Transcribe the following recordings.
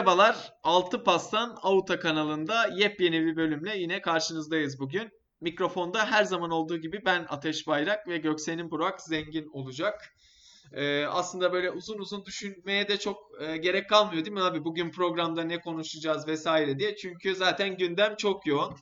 Merhabalar, Altı Pastan Avuta kanalında yepyeni bir bölümle yine karşınızdayız bugün. Mikrofonda her zaman olduğu gibi ben Ateş Bayrak ve Göksen'in Burak Zengin olacak. Ee, aslında böyle uzun uzun düşünmeye de çok e, gerek kalmıyor değil mi abi? Bugün programda ne konuşacağız vesaire diye. Çünkü zaten gündem çok yoğun.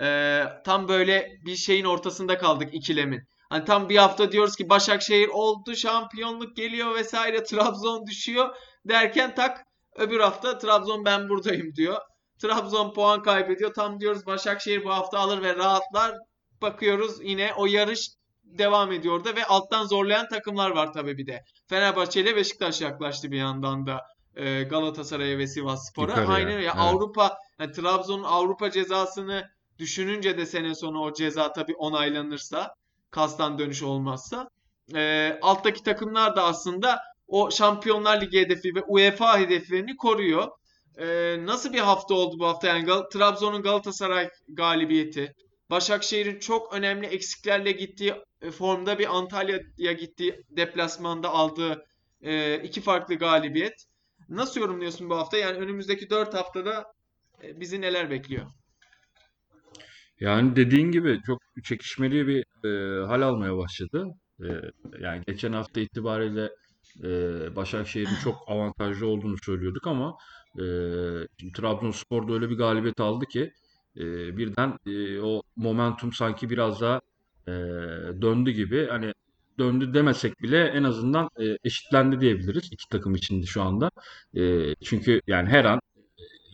Ee, tam böyle bir şeyin ortasında kaldık ikilemin. Hani tam bir hafta diyoruz ki Başakşehir oldu, şampiyonluk geliyor vesaire, Trabzon düşüyor derken tak öbür hafta Trabzon ben buradayım diyor. Trabzon puan kaybediyor. Tam diyoruz Başakşehir bu hafta alır ve rahatlar. Bakıyoruz yine o yarış devam ediyor orada ve alttan zorlayan takımlar var tabii bir de. Fenerbahçe ile Beşiktaş yaklaştı bir yandan da e, Galatasaray'a ve Sivasspor'a. Yukarıya, Aynen öyle. evet. Avrupa yani Trabzon'un Avrupa cezasını düşününce de sene sonu o ceza tabii onaylanırsa, kastan dönüş olmazsa e, alttaki takımlar da aslında o Şampiyonlar Ligi hedefi ve UEFA hedeflerini koruyor. E, nasıl bir hafta oldu bu hafta? Yani Gal- Trabzon'un Galatasaray galibiyeti, Başakşehir'in çok önemli eksiklerle gittiği e, formda bir Antalya'ya gittiği deplasmanda aldığı e, iki farklı galibiyet. Nasıl yorumluyorsun bu hafta? Yani önümüzdeki 4 haftada e, bizi neler bekliyor? Yani dediğin gibi çok çekişmeli bir e, hal almaya başladı. E, yani geçen hafta itibariyle e, Başakşehir'in çok avantajlı olduğunu söylüyorduk ama e, şimdi Trabzonspor da öyle bir galibiyet aldı ki e, birden e, o momentum sanki biraz daha e, döndü gibi. Hani döndü demesek bile en azından e, eşitlendi diyebiliriz iki takım içinde şu anda. E, çünkü yani her an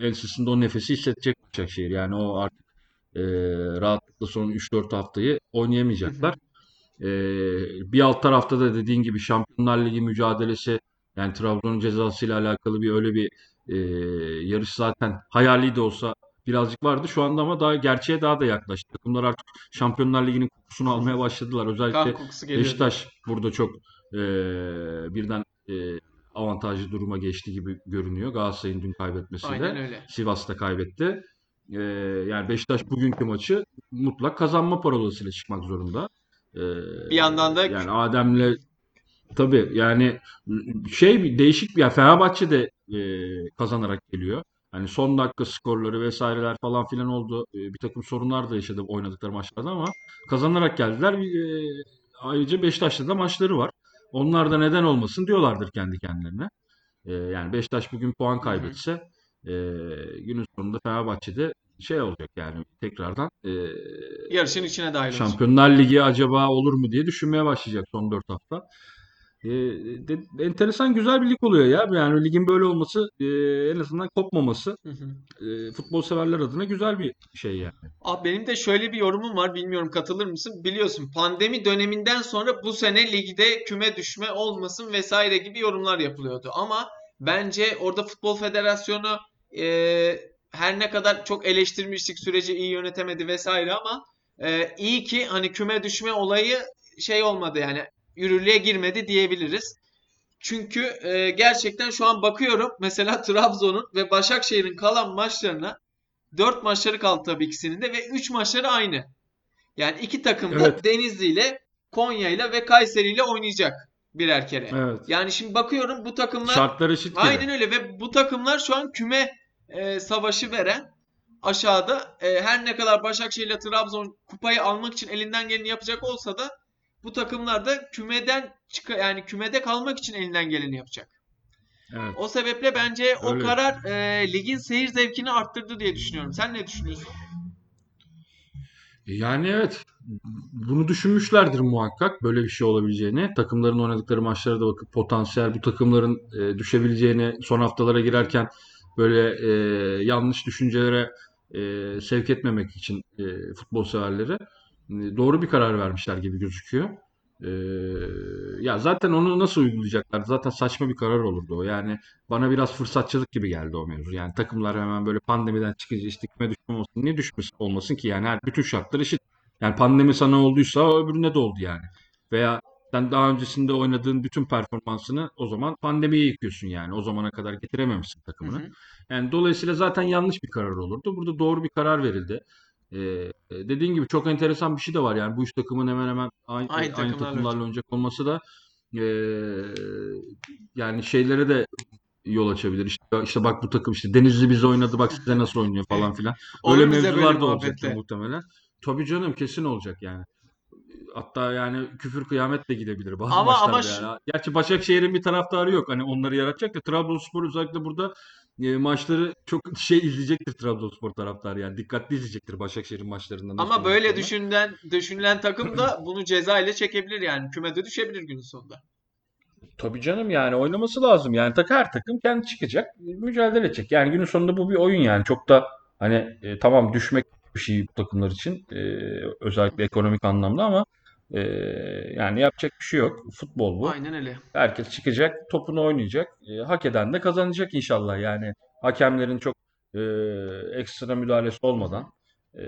ensesinde o nefesi hissedecek Başakşehir. Yani o artık e, rahatlıkla son 3-4 haftayı oynayamayacaklar. E, bir alt tarafta da dediğin gibi Şampiyonlar Ligi mücadelesi yani Trabzon'un cezasıyla alakalı bir öyle bir e, yarış zaten hayali de olsa birazcık vardı. Şu anda ama daha gerçeğe daha da yaklaştı. Takımlar artık Şampiyonlar Ligi'nin kokusunu almaya başladılar. Özellikle. Beşiktaş burada çok e, birden e, avantajlı duruma geçti gibi görünüyor. Galatasaray'ın dün kaybetmesiyle. Sivas'ta kaybetti. Ee, yani Beşiktaş bugünkü maçı mutlak kazanma parolasıyla çıkmak zorunda. Ee, Bir yandan da yani Adem'le tabii yani şey bir değişik bir yani Fenerbahçe de e, kazanarak geliyor. Hani son dakika skorları vesaireler falan filan oldu. Ee, bir takım sorunlar da yaşadı oynadıkları maçlarda ama kazanarak geldiler. Ee, ayrıca Beşiktaş'ta da maçları var. Onlar da neden olmasın diyorlardır kendi kendilerine. Ee, yani Beşiktaş bugün puan kaybetse e, günün sonunda Fenerbahçe'de şey olacak yani tekrardan e, yarışın içine dahil olacak. Şampiyonlar Ligi acaba olur mu diye düşünmeye başlayacak son 4 hafta. E, de- enteresan güzel bir lig oluyor ya. Yani ligin böyle olması e, en azından kopmaması Hı hı. e, futbol severler adına güzel bir şey yani. Abi benim de şöyle bir yorumum var. Bilmiyorum katılır mısın? Biliyorsun pandemi döneminden sonra bu sene ligde küme düşme olmasın vesaire gibi yorumlar yapılıyordu. Ama bence orada Futbol Federasyonu e, her ne kadar çok eleştirmiştik süreci iyi yönetemedi vesaire ama e, iyi ki hani küme düşme olayı şey olmadı yani yürürlüğe girmedi diyebiliriz. Çünkü e, gerçekten şu an bakıyorum mesela Trabzon'un ve Başakşehir'in kalan maçlarına 4 maçları kaldı tabii ikisinin de ve 3 maçları aynı. Yani iki takım da Evet. Denizli ile Konya ile ve Kayseri ile oynayacak birer kere. Evet. Yani şimdi bakıyorum bu takımlar Şartlar eşit gibi. aynen öyle ve bu takımlar şu an küme e, savaşı veren aşağıda e, her ne kadar Başakşehir ile Trabzon kupayı almak için elinden geleni yapacak olsa da bu takımlar da kümeden çık yani kümede kalmak için elinden geleni yapacak. Evet. O sebeple bence o Öyle. karar e, ligin seyir zevkini arttırdı diye düşünüyorum. Sen ne düşünüyorsun? Yani evet bunu düşünmüşlerdir muhakkak böyle bir şey olabileceğini. Takımların oynadıkları maçlara da bakıp potansiyel bu takımların e, düşebileceğini son haftalara girerken böyle e, yanlış düşüncelere e, sevk etmemek için e, futbol severleri e, doğru bir karar vermişler gibi gözüküyor. E, ya zaten onu nasıl uygulayacaklar? Zaten saçma bir karar olurdu o. Yani bana biraz fırsatçılık gibi geldi o mevzu. Yani takımlar hemen böyle pandemiden çıkınca işte küme düşme olmasın. Niye düşmesin olmasın ki? Yani her bütün şartlar eşit. Yani pandemi sana olduysa öbürüne de oldu yani. Veya sen daha öncesinde oynadığın bütün performansını o zaman pandemiye yıkıyorsun yani. O zamana kadar getirememişsin Hı takımını. hı. Yani dolayısıyla zaten yanlış bir karar olurdu. Burada doğru bir karar verildi. Ee, dediğin gibi çok enteresan bir şey de var. Yani bu üç takımın hemen hemen aynı, Aynı aynı takımlarla takımlarla oynayacak. olması da ee, yani şeylere de yol açabilir. İşte, işte bak bu takım işte Denizli bize oynadı bak size nasıl oynuyor falan filan. Öyle mevzular da muhabbetler. muhtemelen. Tabii canım kesin olacak yani. Hatta yani küfür kıyamet de gidebilir bazı Ama- ama maçlarda yani. Gerçi Başakşehir'in bir taraftarı yok. Hani onları yaratacak da Trabzonspor özellikle burada e, maçları çok şey izleyecektir Trabzonspor taraftarı yani. Dikkatli izleyecektir Başakşehir'in maçlarından. Ama böyle olduklarını. düşünülen düşünülen takım da bunu ceza ile çekebilir yani. Kümede düşebilir günün sonunda. Tabii canım yani oynaması lazım. Yani tak her takım kendi çıkacak, mücadele edecek. Yani günün sonunda bu bir oyun yani. Çok da hani e, tamam düşmek bir şey bu takımlar için e, özellikle ekonomik anlamda ama e, yani yapacak bir şey yok. Futbol bu. Aynen öyle. Herkes çıkacak, topunu oynayacak. E, hak eden de kazanacak inşallah. Yani hakemlerin çok e, ekstra müdahalesi olmadan e,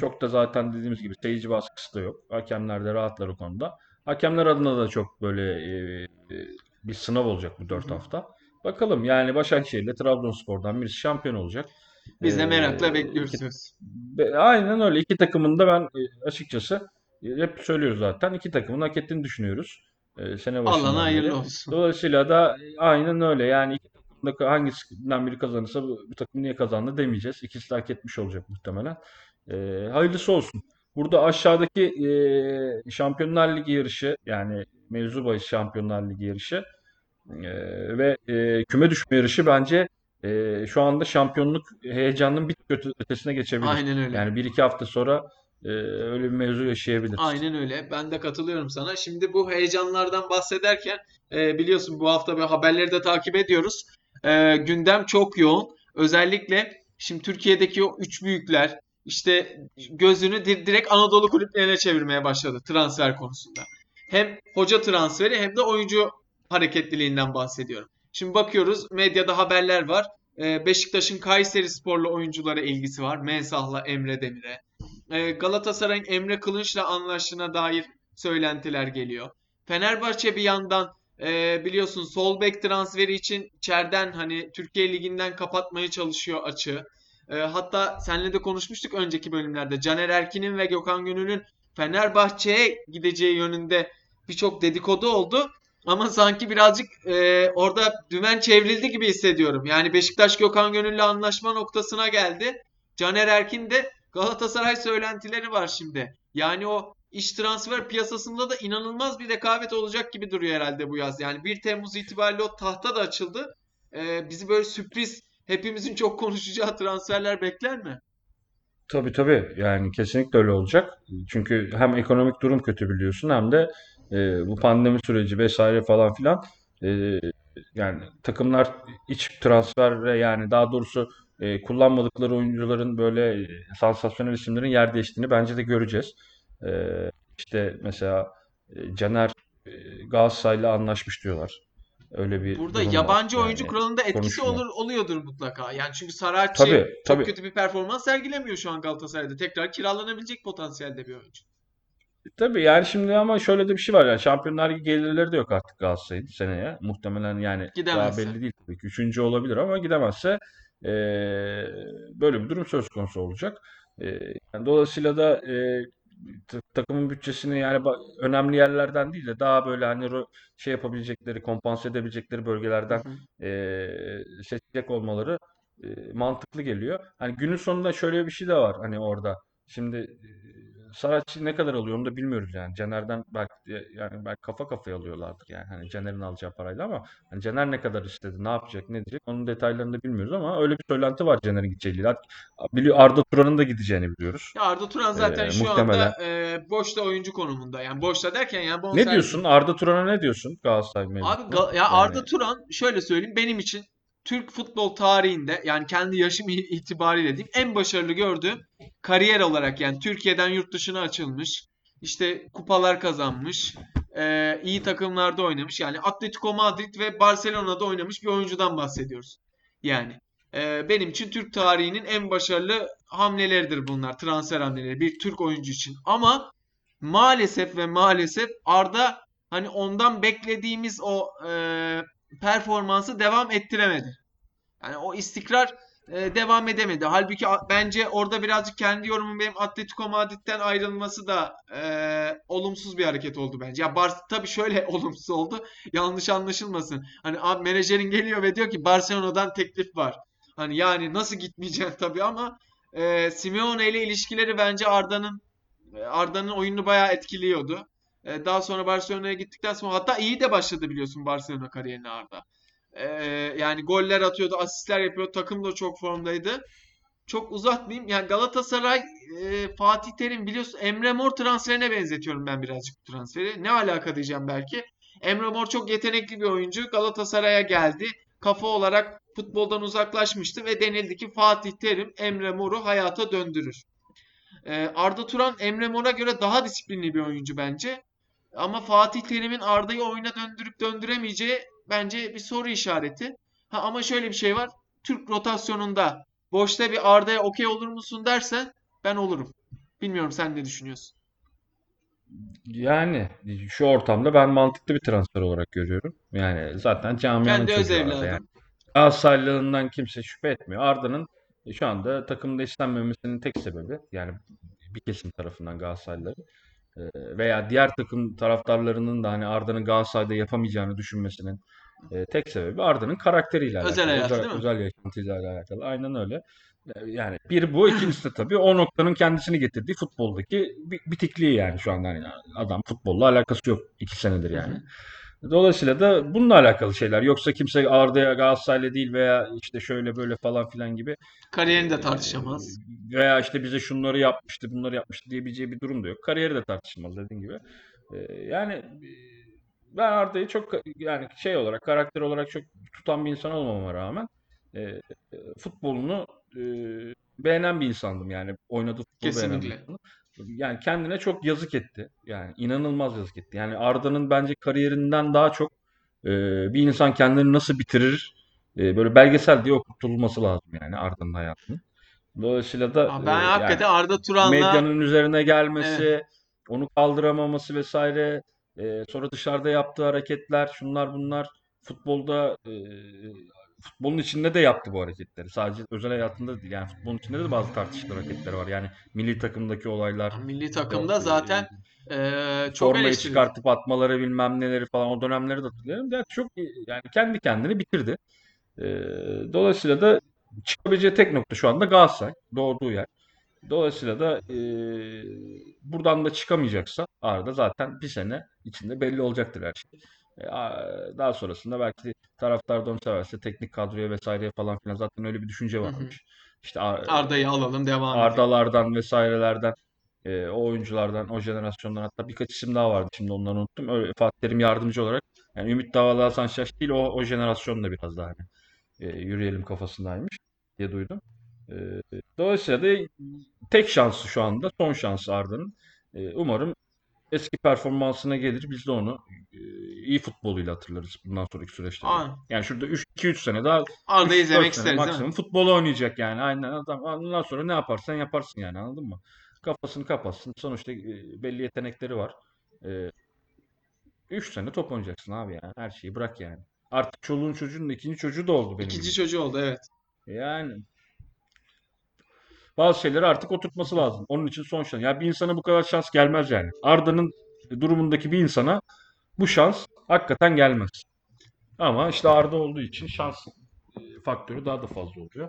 çok da zaten dediğimiz gibi seyirci baskısı da yok. Hakemler de rahatlar o konuda. Hakemler adına da çok böyle e, e, bir sınav olacak bu Hı 4 hı. hafta. Bakalım yani Başakşehir ile Trabzonspor'dan birisi şampiyon olacak. Biz de merakla bekliyoruz. iki- diyoruz. Be- Aynen öyle. İki takımın da ben e, açıkçası hep söylüyoruz zaten. İki takımın hak ettiğini düşünüyoruz. E, sene başından Allah'ına hayırlı olsun. Dolayısıyla da e, aynen öyle. Yani iki takımda hangisinden biri kazanırsa bu, bu takım niye kazandı demeyeceğiz. İkisi de hak etmiş olacak muhtemelen. E, hayırlısı olsun. Burada aşağıdaki e, Şampiyonlar Ligi yarışı yani mevzu bahis Şampiyonlar Ligi yarışı e, ve e, küme düşme yarışı bence e, şu anda şampiyonluk heyecanının bir tık öte- ötesine geçebilir. Aynen öyle. Yani bir iki hafta sonra e, öyle bir mevzu yaşayabiliriz. Aynen öyle. Ben de katılıyorum sana. Şimdi bu heyecanlardan bahsederken e, biliyorsun bu hafta böyle haberleri de takip ediyoruz. E, gündem çok yoğun. Özellikle şimdi Türkiye'deki o üç büyükler işte gözünü di- direkt Anadolu kulüplerine çevirmeye başladı transfer konusunda. Hem hoca transferi hem de oyuncu hareketliliğinden bahsediyorum. Şimdi bakıyoruz medyada haberler var. Beşiktaş'ın Kayserispor'la oyunculara ilgisi var. Mensah'la Emre Demir'e. E, Galatasaray'ın Emre Kılınç'la anlaştığına dair söylentiler geliyor. Fenerbahçe bir yandan e, biliyorsun sol bek transferi için içeriden hani Türkiye Ligi'nden kapatmaya çalışıyor açığı. E, hatta seninle de konuşmuştuk önceki bölümlerde. Caner Erkin'in ve Gökhan Gönül'ün Fenerbahçe'ye gideceği yönünde birçok dedikodu oldu. Ama sanki birazcık e, orada dümen çevrildi gibi hissediyorum. Yani Beşiktaş Gökhan Gönül'le anlaşma noktasına geldi. Caner Erkin de Galatasaray söylentileri var şimdi. Yani o iş transfer piyasasında da inanılmaz bir rekabet olacak gibi duruyor herhalde bu yaz. Yani 1 Temmuz itibariyle o tahta da açıldı. Ee, bizi böyle sürpriz hepimizin çok konuşacağı transferler bekler mi? Tabii tabii yani kesinlikle öyle olacak. Çünkü hem ekonomik durum kötü biliyorsun hem de e, bu pandemi süreci vesaire falan filan e, yani takımlar iç transfer yani daha doğrusu e, kullanmadıkları oyuncuların böyle e, sansasyonel isimlerin yer değiştiğini bence de göreceğiz. E, işte mesela e, Caner e, Galatasaray'la anlaşmış diyorlar. Öyle bir Burada durum var. yabancı oyuncu Yani kuralında etkisi konuşma. olur oluyordur mutlaka. Yani çünkü Saracchi Tabii çok tabii. kötü bir performans sergilemiyor şu an Galatasaray'da. Tekrar kiralanabilecek potansiyelde bir oyuncu. Tabii yani şimdi ama şöyle de bir şey var yani Şampiyonlar Ligi gelirleri de yok artık Galatasaray'ın seneye. Muhtemelen yani daha Gidemezse. belli değil tabii ki. Üçüncü olabilir ama gidemezse eee, böyle bir durum söz konusu olacak. Eee, yani dolayısıyla da ta- takımın bütçesini yani önemli yerlerden değil de daha böyle hani şey yapabilecekleri, kompanse edebilecekleri bölgelerden hı. eee seçecek olmaları eee, mantıklı geliyor. Hani günün sonunda şöyle bir şey de var hani orada. Şimdi Saracchi ne kadar alıyor onu da bilmiyoruz yani. Caner'den belki yani belki kafa kafaya alıyorlardır yani. Hani Caner'in alacağı parayla ama hani Caner ne kadar istedi, ne yapacak, ne diyecek onun detaylarını da bilmiyoruz ama öyle bir söylenti var Caner'in gideceğiyle. Biliyor Arda Turan'ın da gideceğini biliyoruz. Ya Arda Turan zaten Eee, şu muhtemelen. anda e, boşta oyuncu konumunda. Yani boşta derken yani Ne bonservis diyorsun? Arda Turan'a ne diyorsun Galatasaray Abi mevzusuna? Ga- ya Arda Yani Turan şöyle söyleyeyim benim için Türk futbol tarihinde yani kendi yaşım itibariyle diyeyim en başarılı gördüğüm kariyer olarak yani Türkiye'den yurt dışına açılmış işte kupalar kazanmış e, iyi takımlarda oynamış yani Atletico Madrid ve Barcelona'da oynamış bir oyuncudan bahsediyoruz. Yani e, benim için Türk tarihinin en başarılı hamleleridir bunlar transfer hamleleri bir Türk oyuncu için ama maalesef ve maalesef Arda hani ondan beklediğimiz o e, performansı devam ettiremedi. Yani o istikrar e, devam edemedi. Halbuki bence orada birazcık kendi yorumum benim Atletico Madrid'den ayrılması da e, olumsuz bir hareket oldu bence. Ya Bar tabii şöyle olumsuz oldu. Yanlış anlaşılmasın. Hani abi menajerin geliyor ve diyor ki Barcelona'dan teklif var. Hani yani nasıl gitmeyeceksin tabii ama e, Simeone ile ilişkileri bence Arda'nın e, Arda'nın oyununu bayağı etkiliyordu. E, Daha sonra Barcelona'ya gittikten sonra hatta iyi de başladı biliyorsun Barcelona kariyerine Arda. E, Yani goller atıyordu, asistler yapıyordu. Takım da çok formdaydı. Çok uzatmayayım. Yani Galatasaray e, Fatih Terim biliyorsun Emre Mor transferine benzetiyorum ben birazcık bu transferi. Ne alaka diyeceğim belki. Emre Mor çok yetenekli bir oyuncu. Galatasaray'a geldi. Kafa olarak futboldan uzaklaşmıştı ve denildi ki Fatih Terim Emre Mor'u hayata döndürür. E, Arda Turan Emre Mor'a göre daha disiplinli bir oyuncu bence. Ama Fatih Terim'in Arda'yı oyuna döndürüp döndüremeyeceği bence bir soru işareti. Ha, ama şöyle bir şey var. Türk rotasyonunda boşta bir Arda'ya okey olur musun dersen ben olurum. Bilmiyorum sen ne düşünüyorsun? Yani şu ortamda ben mantıklı bir transfer olarak görüyorum. Yani zaten camianın Kendi çocuğu Arda yani. Galatasaraylılığından kimse şüphe etmiyor. Arda'nın şu anda takımda istenmemesinin tek sebebi yani bir kesim tarafından Galatasaraylıları veya diğer takım taraftarlarının da hani Arda'nın Galatasaray'da yapamayacağını düşünmesinin e, tek sebebi Arda'nın karakteriyle Özel alakalı. hayatı Özel, değil mi? özel yaşantıyla alakalı. Aynen öyle. E, Yani bir bu, ikincisi de tabii o noktanın kendisini getirdiği futboldaki bi- bitikliği yani şu anda hani adam futbolla alakası yok iki senedir Hı yani. hı. Dolayısıyla da bununla alakalı şeyler. Yoksa kimse Arda'ya Galatasaraylı değil veya işte şöyle böyle falan filan gibi Kariyerini de tartışamaz. veya işte bize şunları yapmıştı, bunları yapmıştı diyebileceği bir durum da yok. Kariyeri de tartışılmaz dediğim gibi. Yani ben Arda'yı çok yani şey olarak, karakter olarak çok tutan bir insan olmamama rağmen futbolunu beğenen bir insandım yani. Oynadığı futbolu beğenen bir Kesinlikle. insandım. Yani kendine çok yazık etti. Yani inanılmaz yazık etti. Yani Arda'nın bence kariyerinden daha çok e, bir insan kendini nasıl bitirir e, böyle belgesel diye okutulması lazım yani Arda'nın hayatının. Dolayısıyla da Ama e, Ben yani hakikaten Arda Turan'la medyanın üzerine evet. gelmesi, onu kaldıramaması vesaire, e, sonra dışarıda yaptığı hareketler, şunlar bunlar futbolda e, futbolun içinde de yaptı bu hareketleri. Sadece özel hayatında değil. Yani futbolun içinde de bazı tartışılı hareketler var. Yani milli takımdaki olaylar, milli takımda zaten eee, çok formayı eleştirildi. çıkartıp atmaları bilmem neleri falan o dönemleri de hatırlıyorum. Yani çok yani kendi kendini bitirdi. E, dolayısıyla da çıkabileceği tek nokta şu anda Galatasaray. Doğduğu yer. Dolayısıyla da e, buradan da çıkamayacaksa Arda zaten bir sene içinde belli olacaktır her şey. E, daha sonrasında belki taraftar da onu severse teknik kadroya vesaireye falan filan zaten öyle bir düşünce Hı hı. varmış. İşte Ar- Arda'yı alalım devam edelim. Arda'lardan vesairelerden e, o oyunculardan, o jenerasyondan hatta birkaç isim daha vardı şimdi onları unuttum. Öyle Fatih Terim yardımcı olarak yani Ümit Davalı Hasan Şaş değil o, o jenerasyonda biraz daha hani, e, yürüyelim kafasındaymış diye duydum. E, dolayısıyla da tek şansı şu anda son şansı Arda'nın. E, umarım eski performansına gelir. Biz de onu e, iyi futboluyla hatırlarız bundan sonraki süreçte. Aynen. Yani şurada 2-3 sene daha Arda'yı 3-4 izlemek isteriz maksimum futbol oynayacak yani. Aynen adam. Ondan sonra ne yaparsan yaparsın yani anladın mı? Kafasını kapatsın. Sonuçta e, belli yetenekleri var. 3 sene top oynayacaksın abi yani. Her şeyi bırak yani. Artık çoluğun çocuğun ikinci çocuğu da oldu benim İkinci gibi. çocuğu oldu evet. Yani bazı şeyleri artık oturtması lazım. Onun için son şans. Ya bir insana bu kadar şans gelmez yani. Arda'nın durumundaki bir insana bu şans hakikaten gelmez. Ama işte Arda olduğu için şans e, faktörü daha da fazla oluyor.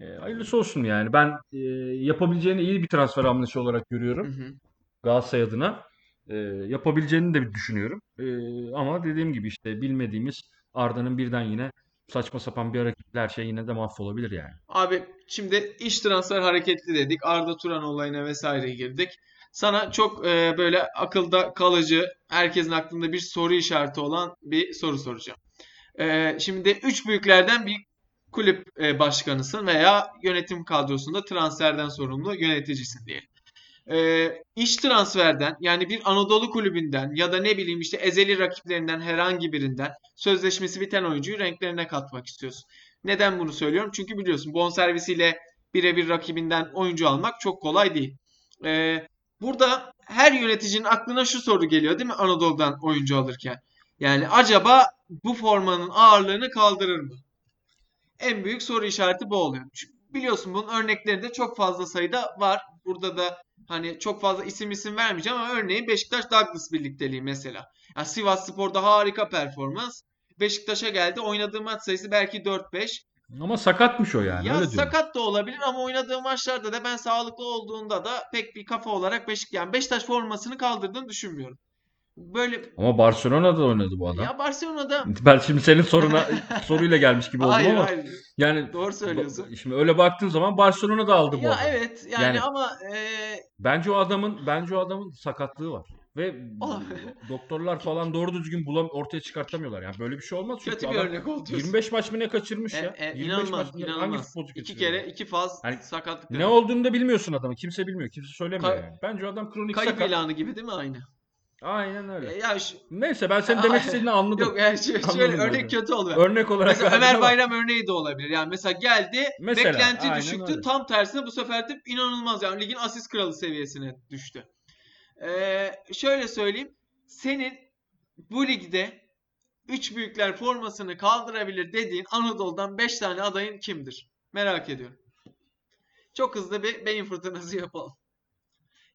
E, hayırlısı olsun yani. Ben e, yapabileceğini iyi bir transfer hamlesi olarak Hı görüyorum. hı. Galatasaray adına. E, yapabileceğini de düşünüyorum. E, ama dediğim gibi işte bilmediğimiz Arda'nın birden yine saçma sapan bir hareketle her şey yine de mahvolabilir yani. Abi şimdi iş transfer hareketli dedik. Arda Turan olayına vesaire girdik. Sana çok e, böyle akılda kalıcı, herkesin aklında bir soru işareti olan bir soru soracağım. E, şimdi üç büyüklerden bir kulüp e, başkanısın veya yönetim kadrosunda transferden sorumlu yöneticisin diyelim. E, iş transferden yani bir Anadolu kulübünden ya da ne bileyim işte ezeli rakiplerinden herhangi birinden sözleşmesi biten oyuncuyu renklerine katmak istiyorsun. Neden bunu söylüyorum? Çünkü biliyorsun bonservisiyle birebir rakibinden oyuncu almak çok kolay değil. Ee, burada her yöneticinin aklına şu soru geliyor değil mi Anadolu'dan oyuncu alırken? Yani acaba bu formanın ağırlığını kaldırır mı? En büyük soru işareti bu oluyor. Çünkü biliyorsun bunun örnekleri de çok fazla sayıda var. Burada da hani çok fazla isim isim vermeyeceğim ama örneğin Beşiktaş Douglas birlikteliği mesela. Yani Sivas Spor'da harika performans. Beşiktaş'a geldi. Oynadığı maç sayısı belki 4-5. Ama sakatmış o yani. Ya öyle diyorum. sakat da olabilir ama oynadığı maçlarda da ben sağlıklı olduğunda da pek bir kafa olarak Beşik yani Beşiktaş formasını kaldırdığını düşünmüyorum. Böyle Ama Barcelona'da oynadı bu adam. ya Barcelona'da Ben şimdi senin soruna soruyla gelmiş gibi oldum hayır ama hayır yani doğru söylüyorsun. ba- şimdi öyle baktığın zaman Barcelona da aldı bu Ya adamı. evet yani, Yani- ama e, Bence o adamın bence o adamın sakatlığı var. Ve doktorlar falan doğru düzgün bulam ortaya çıkartamıyorlar. Yani böyle bir şey olmaz çünkü kötü bir adam örnek oldu. 25 maç mı ne kaçırmış E, ya? e, 25 inanılmaz, maç mı ne- hangi inanılmaz. futbolcu İki kaçırıyor? kere iki faz Hani sakatlık. Ne olduğunu da bilmiyorsun adamı. Kimse bilmiyor. Kimse söylemiyor Ka- yani. Bence o adam kronik Kayıp sakat. ilanı gibi değil mi aynı? Aynen öyle. E, ya şu, Neyse ben senin demek istediğini anladım. yok yani şöyle, Anladım şöyle örnek kötü oldu. Örnek olarak Mesela Ömer Bayram örneği de olabilir. Yani mesela geldi, Mesela, beklenti düşüktü. öyle. Tam tersine bu sefer de inanılmaz yani ligin asist kralı seviyesine düştü. Ee, şöyle söyleyeyim. Senin bu ligde 3 büyükler formasını kaldırabilir dediğin Anadolu'dan 5 tane adayın kimdir? Merak ediyorum. Çok hızlı bir beyin fırtınası yapalım.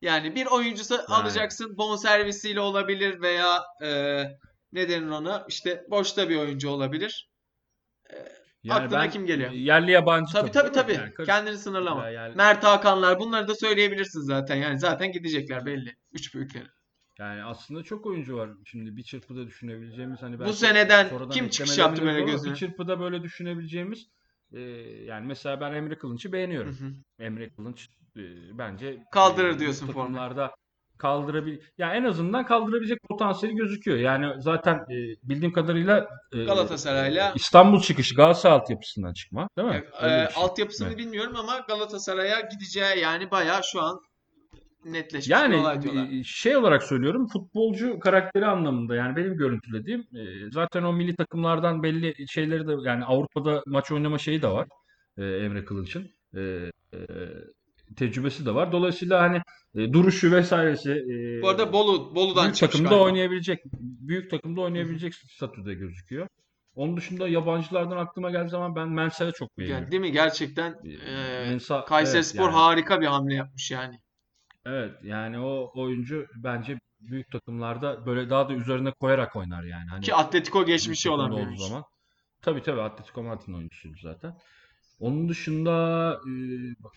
Yani bir oyuncusu alacaksın bonservisiyle olabilir veya e, ne denir ona? İşte boşta bir oyuncu olabilir. Yani Aklına kim geliyor? Yerli yabancı Tabii tabii tabii. Yani Kendini sınırlama. Ya yani- Mert Hakanlar bunları da söyleyebilirsin zaten. Yani zaten gidecekler belli. Üç büyükleri. Yani aslında çok oyuncu var. Şimdi bir çırpıda düşünebileceğimiz hani Bu seneden kim çıkış yaptı böyle gözüne? Bir çırpıda böyle düşünebileceğimiz e, yani mesela ben Emre Kılınç'ı Hı beğeniyorum. hı. Emre Kılınç e, bence Kaldırır e, diyorsun bu formu. kaldırabil ya en azından kaldırabilecek potansiyeli gözüküyor. Yani zaten e, bildiğim kadarıyla e, Galatasaray'la- İstanbul çıkışı Galatasaray altyapısından çıkma, değil mi? E, bir şey. altyapısını Evet. bilmiyorum ama Galatasaray'a gideceği yani bayağı şu an netleşmiş Yani olay diyorlar. e, şey olarak söylüyorum futbolcu karakteri anlamında yani benim görüntülediğim e, zaten o milli takımlardan belli şeyleri de yani Avrupa'da maç oynama şeyi de var e, Emre Kılınç'ın E, e, tecrübesi de var. Dolayısıyla hani e, duruşu vesairesi e, Bu arada Bolu Bolu'dan büyük çıkmış takımda galiba. oynayabilecek büyük takımda oynayabilecek statüde gözüküyor. Onun dışında yabancılardan aklıma geldiği zaman ben Mensel'i çok beğeniyorum. Yani değil mi? Gerçekten E, e, Kayserispor evet, yani- harika bir hamle yapmış yani. Evet yani o oyuncu bence büyük takımlarda böyle daha da üzerine koyarak oynar yani. Hani Ki Atletico geçmişi olan bir oyuncu. zaman. Tabii tabii Atletico Madrid'in oyuncusuydu zaten. Onun dışında e,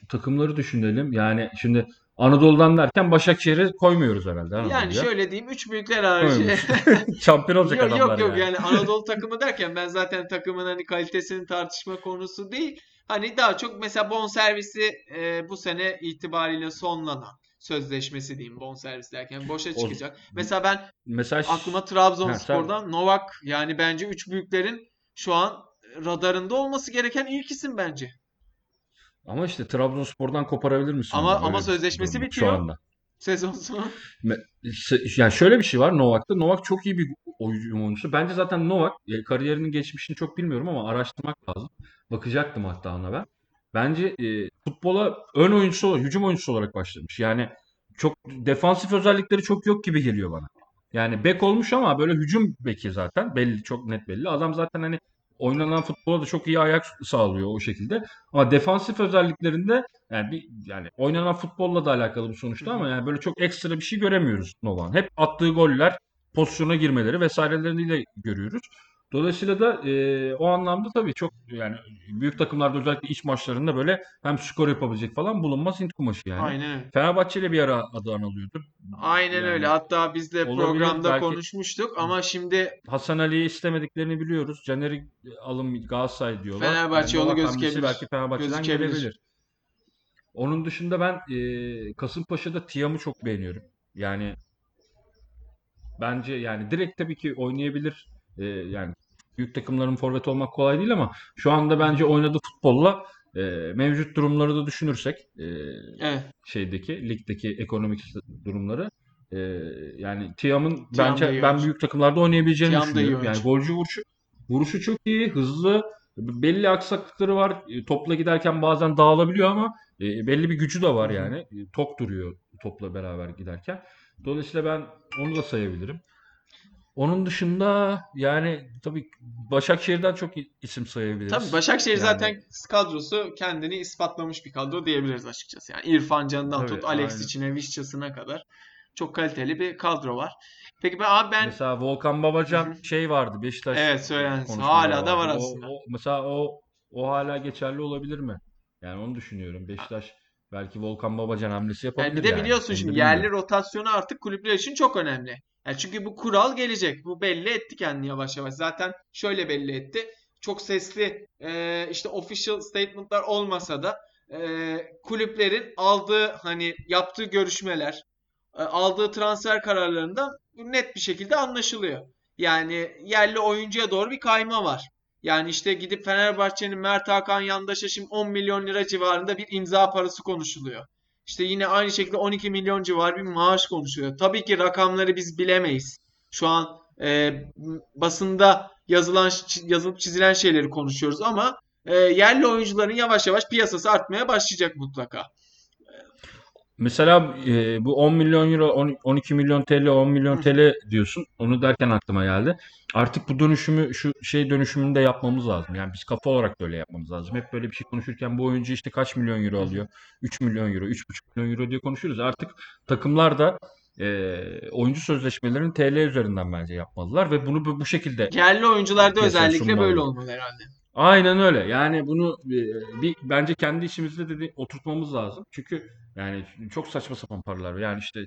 takımları düşünelim. Yani şimdi Anadolu'dan derken Başakşehir'i koymuyoruz herhalde. Yani Anadolu'ya. şöyle diyeyim. Üç büyükler harici. Şampiyon olacak Yok adamlar yok yok yani. yani Anadolu takımı derken ben zaten takımın hani kalitesini tartışma konusu değil. Hani daha çok mesela bonservisi e, bu sene itibariyle sonlanan sözleşmesi diyeyim bonservis derken boşa O- çıkacak. Mesela ben Mesela aklıma Trabzonspor'dan Novak yani bence üç büyüklerin şu an radarında olması gereken ilk isim bence. ama işte Trabzonspor'dan koparabilir misin? Ama- ama sözleşmesi bitiyor. Şu anda. Sezon sonu. Yani şöyle bir şey var Novak'ta. Novak çok iyi bir oyuncu oyuncusu. Bence zaten Novak e, kariyerinin geçmişini çok bilmiyorum ama araştırmak lazım. Bakacaktım hatta ona ben. Bence e, futbola ön oyuncusu, hücum oyuncusu olarak başlamış. Yani çok defansif özellikleri çok yok gibi geliyor bana. Yani bek olmuş ama böyle hücum beki zaten belli çok net belli. Adam zaten hani oynanan futbola da çok iyi ayak sağlıyor o şekilde. Ama defansif özelliklerinde yani bir yani oynanan futbolla da alakalı bu sonuçta ama yani böyle çok ekstra bir şey göremiyoruz Novak'ın. Hep attığı goller, pozisyona girmeleri vesaireleriyle görüyoruz. Dolayısıyla da e, o anlamda tabii çok yani büyük takımlarda özellikle iç maçlarında böyle hem skor yapabilecek falan bulunmaz Hint kumaşı yani. Aynen öyle. Fenerbahçe ile bir ara adı anılıyordu. Aynen Yani öyle. Hatta biz de programda belki- konuşmuştuk ama şimdi Hasan Ali'yi istemediklerini biliyoruz. Caner'i alım Galatasaray diyorlar. Fenerbahçe yolu Novak hamlesi gözükebilir. Belki Fenerbahçe'den Gözükebilir. gelebilir. Onun dışında ben e, Kasımpaşa'da Tiam'ı çok beğeniyorum. Yani bence yani direkt tabii ki oynayabilir. E, yani büyük takımların forvet olmak kolay değil ama şu anda bence oynadığı futbolla e, mevcut durumları da düşünürsek e, evet. şeydeki ligdeki ekonomik durumları e, yani Tiam'ın bence ben büyük takımlarda oynayabileceğini Tiam düşünüyorum. Yani golcü vuruşu vuruşu çok iyi, hızlı, belli aksaklıkları var. E, Topla giderken bazen dağılabiliyor ama e, belli bir gücü de var yani. E, Tok duruyor topla beraber giderken. Dolayısıyla ben onu da sayabilirim. Onun dışında yani tabii Başakşehir'den çok isim Tabii sayabiliriz. Başakşehir Yani zaten kadrosu kendini ispatlamış bir kadro diyebiliriz açıkçası. Yani İrfan Can'dan tabii tut Alex içine Vişçasına kadar çok kaliteli bir kadro var. Peki ben abi ben Mesela Volkan Babacan hı. şey vardı Beşiktaş evet söylensin hala da var vardı. O, aslında. o mesela o o hala geçerli olabilir mi? Yani onu düşünüyorum. Beşiktaş belki Volkan Babacan hamlesi Yani bir yapabilir de yani. biliyorsun şimdi yerli rotasyonu artık kulüpler için çok önemli. Yani çünkü bu kural gelecek. Bu belli etti kendini yavaş yavaş. Zaten şöyle belli etti. Çok sesli e, işte official statement'lar olmasa da e, kulüplerin aldığı hani yaptığı görüşmeler, e, aldığı transfer kararlarından net bir şekilde anlaşılıyor. Yani yerli oyuncuya doğru bir kayma var. Yani işte gidip Fenerbahçe'nin Mert Hakan Yandaş'a şimdi 10 milyon lira civarında bir imza parası konuşuluyor. İşte yine aynı şekilde 12 milyon civarı bir maaş konuşuluyor. Tabii ki rakamları biz bilemeyiz. Şu an e, basında yazılan yazılıp çizilen şeyleri konuşuyoruz ama e, yerli oyuncuların yavaş yavaş piyasası artmaya başlayacak mutlaka. Mesela e, bu 10 milyon euro, 10 12 milyon TL, 10 Hı milyon. TL diyorsun. Onu derken aklıma geldi. Artık bu dönüşümü, şu şey dönüşümünü de yapmamız lazım. Yani biz kafa olarak böyle yapmamız lazım. Hep böyle bir şey konuşurken bu oyuncu işte kaç milyon euro alıyor? 3 milyon euro, 3,5 milyon euro diye konuşuyoruz. Artık takımlar da e, oyuncu sözleşmelerini TL üzerinden bence yapmalılar ve bunu bu, bu şekilde Yerli oyuncularda özellikle böyle olmalı herhalde. Aynen öyle. Yani bunu e, bir bence kendi işimizde de bir oturtmamız lazım. Çünkü yani çok saçma sapan paralar. Yani işte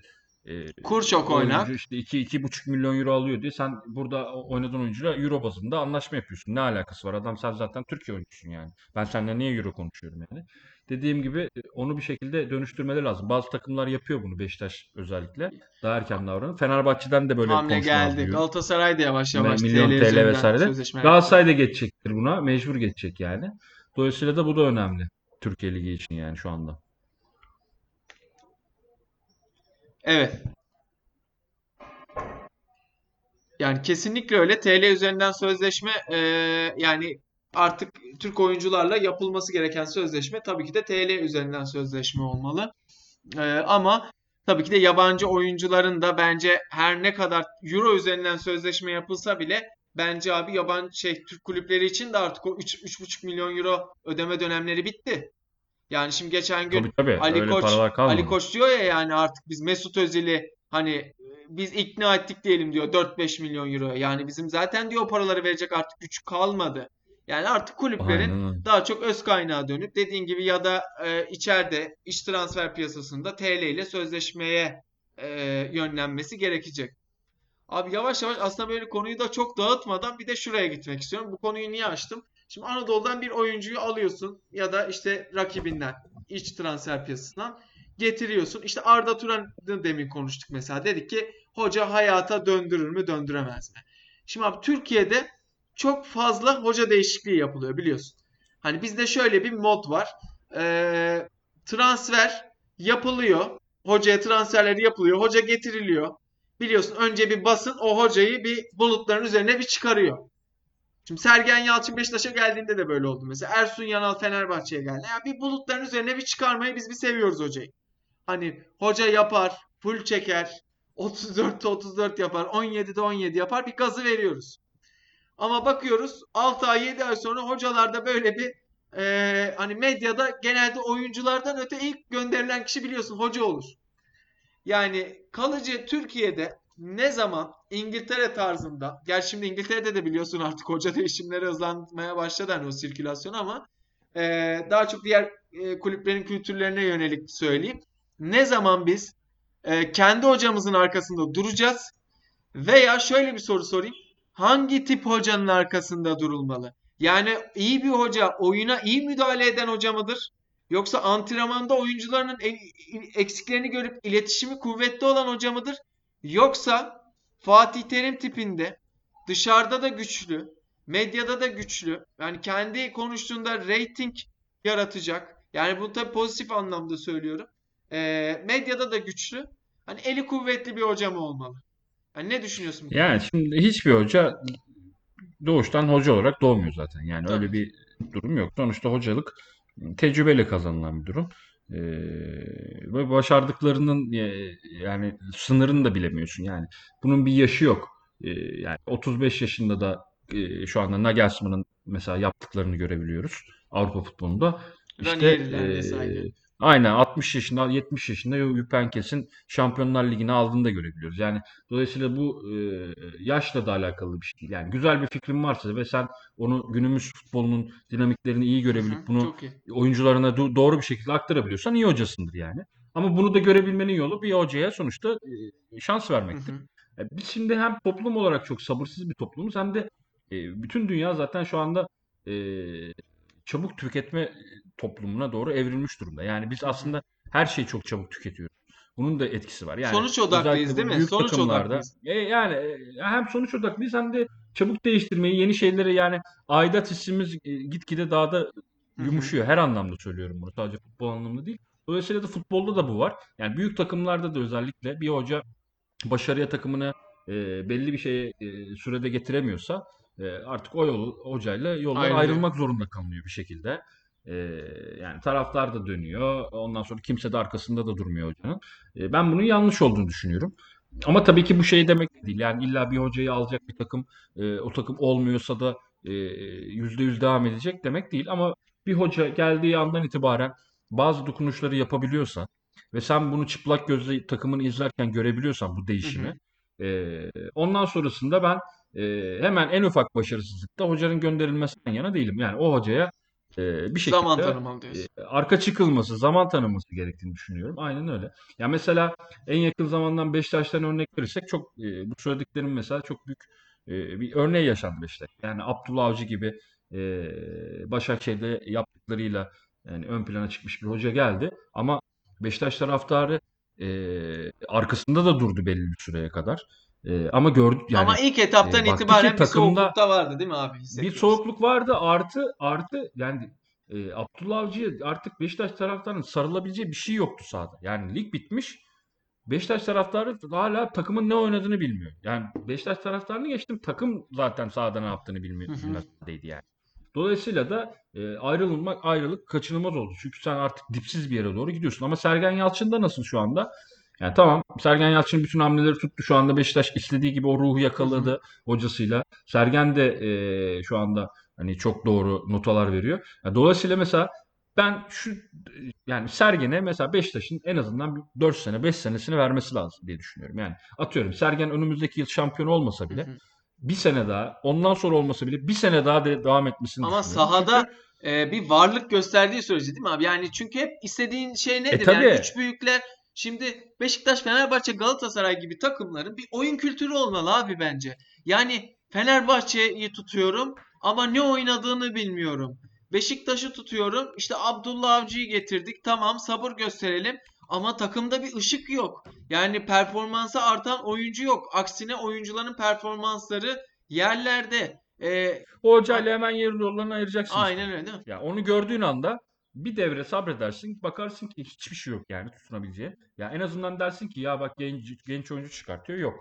e, Kur çok oyuncu oynak. işte 2 iki buçuk milyon euro alıyor diye sen burada oynadığın oyuncuyla euro bazında anlaşma yapıyorsun. Ne alakası var? Adam sen zaten Türkiye oyuncusun yani. Ben seninle niye euro konuşuyorum yani? Dediğim gibi e, onu bir şekilde dönüştürmeleri lazım. Bazı takımlar yapıyor bunu Beşiktaş özellikle. Daha erken davranıp. Fenerbahçe'den de böyle Hamle geldi. duyuyorum. Galatasaray da yavaş yavaş TL milyon TL üzerinden vesaire. yaptı. Galatasaray da geçecektir buna. Mecbur geçecek yani. Dolayısıyla da bu da önemli. Türkiye Ligi için yani şu anda. Evet. Yani kesinlikle öyle. TL üzerinden sözleşme e, yani artık Türk oyuncularla yapılması gereken sözleşme tabii ki de TL üzerinden sözleşme olmalı. E, ama tabii ki de yabancı oyuncuların da bence her ne kadar Euro üzerinden sözleşme yapılsa bile bence abi yabancı şey Türk kulüpleri için de artık o 3 3,5 milyon euro ödeme dönemleri bitti. Yani şimdi geçen gün Tabii tabii. Ali Öyle Koç Ali. Koç diyor ya yani artık biz Mesut Özil'i hani e, biz ikna ettik diyelim diyor 4-5 milyon euro. Yani bizim zaten diyor paraları verecek artık güç kalmadı. Yani artık kulüplerin Aynen daha çok öz kaynağı dönüp dediğin gibi ya da e, içeride iç transfer piyasasında TL ile sözleşmeye e, yönlenmesi gerekecek. Abi yavaş yavaş aslında böyle konuyu da çok dağıtmadan bir de şuraya gitmek istiyorum. Bu konuyu niye açtım? Şimdi Anadolu'dan bir oyuncuyu alıyorsun ya da işte rakibinden, iç transfer piyasasından getiriyorsun. İşte Arda Turan'ı demin konuştuk mesela. Dedik ki hoca hayata döndürür mü, döndüremez mi? Şimdi abi Türkiye'de çok fazla hoca değişikliği yapılıyor biliyorsun. Hani bizde şöyle bir mod var. Ee, transfer yapılıyor. Hocaya transferler yapılıyor. Hoca getiriliyor. Biliyorsun önce bir basın o hocayı bir bulutların üzerine bir çıkarıyor. Şimdi Sergen Yalçın Beşiktaş'a geldiğinde de böyle oldu mesela. Ersun Yanal Fenerbahçe'ye geldi. Ya bir bulutların üzerine bir çıkarmayı biz bir seviyoruz hocayı. Hani hoca yapar, full çeker, 34'te 34 yapar, 17'de 17 yapar bir gazı veriyoruz. Ama bakıyoruz 6 ay 7 ay sonra hocalarda böyle bir e, hani medyada genelde oyunculardan öte ilk gönderilen kişi biliyorsun hoca olur. Yani kalıcı Türkiye'de ne zaman İngiltere tarzında, gerçi şimdi İngiltere'de de biliyorsun artık hoca değişimleri hızlanmaya başladı hani o sirkülasyon ama e, daha çok diğer e, kulüplerin kültürlerine yönelik söyleyeyim. Ne zaman biz e, kendi hocamızın arkasında duracağız veya şöyle bir soru sorayım. Hangi tip hocanın arkasında durulmalı? Yani iyi bir hoca oyuna iyi müdahale eden hoca mıdır? Yoksa antrenmanda oyuncularının e- eksiklerini görüp iletişimi kuvvetli olan hoca mıdır? Yoksa Fatih Terim tipinde dışarıda da güçlü, medyada da güçlü. Yani kendi konuştuğunda reyting yaratacak. Yani bunu tabii pozitif anlamda söylüyorum. Ee, medyada da güçlü. Hani eli kuvvetli bir hoca mı olmalı? Yani ne düşünüyorsun? Yani şimdi hiçbir hoca doğuştan hoca olarak doğmuyor zaten. Yani öyle Tabii. bir durum yok. Sonuçta hocalık tecrübeyle kazanılan bir durum. Ee, ve başardıklarının e, yani sınırını da bilemiyorsun yani. Bunun bir yaşı yok. e, yani 35 yaşında da e, şu anda Nagelsmann'ın mesela yaptıklarını görebiliyoruz Avrupa futbolunda. İşte e, vesaire. Aynen 60 yaşında 70 yaşında Jupp Heynckes'in Şampiyonlar Ligi'ni aldığını da görebiliyoruz. Yani dolayısıyla bu e, yaşla da alakalı bir şey değil. Yani güzel bir fikrin varsa ve sen onu günümüz futbolunun dinamiklerini iyi Hı görebilip hı, bunu oyuncularına do- doğru bir şekilde aktarabiliyorsan iyi hocasındır yani. Ama bunu da görebilmenin yolu bir hocaya sonuçta e, şans Hı vermektir. hı. E, Biz şimdi hem toplum olarak çok sabırsız bir toplumuz hem de e, bütün dünya zaten şu anda e, çabuk tüketme toplumuna doğru evrilmiş durumda. Yani biz aslında her şeyi çok çabuk tüketiyoruz. Bunun da etkisi var. Yani Sonuç odaklıyız değil mi? Sonuç odaklıyız. e, yani e, hem sonuç odaklıyız hem de çabuk değiştirmeyi, yeni şeyleri yani aidat hissimiz e, gitgide daha da yumuşuyor. Her anlamda söylüyorum bunu. Sadece futbol anlamında değil. Dolayısıyla da futbolda da bu var. Yani büyük takımlarda da özellikle bir hoca başarıya takımını e, belli bir şeye e, sürede getiremiyorsa e, artık o yol, hocayla yollar Aynen ayrılmak zorunda kalınıyor bir şekilde. E, yani taraftar da dönüyor. Ondan sonra kimse de arkasında da durmuyor hocanın. E, ben bunun yanlış olduğunu düşünüyorum. Ama tabii ki bu şey demek değil. Yani illa bir hocayı alacak bir takım, e, o takım olmuyorsa da e, yüzde yüz devam edecek demek değil. Ama bir hoca geldiği andan itibaren bazı dokunuşları yapabiliyorsa ve sen bunu çıplak gözle takımını izlerken görebiliyorsan bu Hı değişimi, hı. e, ondan sonrasında ben e, hemen en ufak başarısızlıkta hocanın gönderilmesinden yana değilim. Yani o hocaya e, bir Zaman şekilde tanımalı diyorsun. e, arka çıkılması, zaman tanıması gerektiğini düşünüyorum. Aynen öyle. Ya mesela en yakın zamandan Beşiktaş'tan örnek verirsek çok e, bu söylediklerim mesela çok büyük e, bir örneği yaşandı Beşiktaş. Yani Abdullah Avcı gibi e, Başakşehir'de yaptıklarıyla yani ön plana çıkmış bir hoca geldi. Ama Beşiktaş taraftarı e, arkasında da durdu belli bir süreye kadar. E, ama gördü yani Ama ilk etaptan e, itibaren bir soğuklukta vardı değil mi abi? bir soğukluk vardı artı artı yani e, Abdullah Avcı'ya artık Beşiktaş taraftarının sarılabileceği bir şey yoktu sahada. Yani lig bitmiş. Beşiktaş taraftarı hala takımın ne oynadığını bilmiyor. Yani Beşiktaş taraftarını geçtim takım zaten sahada ne yaptığını bilmiyor, bilmezdeydi yani. Dolayısıyla da e, ayrılmak ayrılık kaçınılmaz oldu. Çünkü sen artık dipsiz bir yere doğru gidiyorsun. Ama Sergen Yalçın'da nasıl şu anda? Yani tamam Sergen Yalçın bütün hamleleri tuttu. Şu anda Beşiktaş istediği gibi o ruhu yakaladı hocasıyla. Sergen de e, şu anda hani çok doğru notalar veriyor. Ya dolayısıyla mesela ben şu yani Sergen'e mesela Beşiktaş'ın en azından bir 4 sene 5 senesini vermesi lazım diye düşünüyorum. Yani atıyorum Sergen önümüzdeki yıl şampiyon olmasa bile bir sene daha ondan sonra olmasa bile bir sene daha de devam etmesini Ama sahada Çünkü e, bir varlık gösterdiği sürece değil mi abi? Yani çünkü hep istediğin şey e nedir? Yani tabii üç büyükler şimdi Beşiktaş, Fenerbahçe, Galatasaray gibi takımların bir oyun kültürü olmalı abi bence. Yani Fenerbahçe'yi tutuyorum ama ne oynadığını bilmiyorum. Beşiktaş'ı tutuyorum. işte Abdullah Avcı'yı getirdik. Tamam sabır gösterelim. Ama takımda bir ışık yok. Yani performansı artan oyuncu yok. Aksine oyuncuların performansları yerlerde. E, o hocayla hemen yerin yollarını ayıracaksın aynen öyle değil mi? Ya onu gördüğün anda bir devre sabredersin, bakarsın ki hiçbir şey yok yani tutunabileceğin. Ya en azından dersin ki ya bak genç genç oyuncu çıkartıyor yok.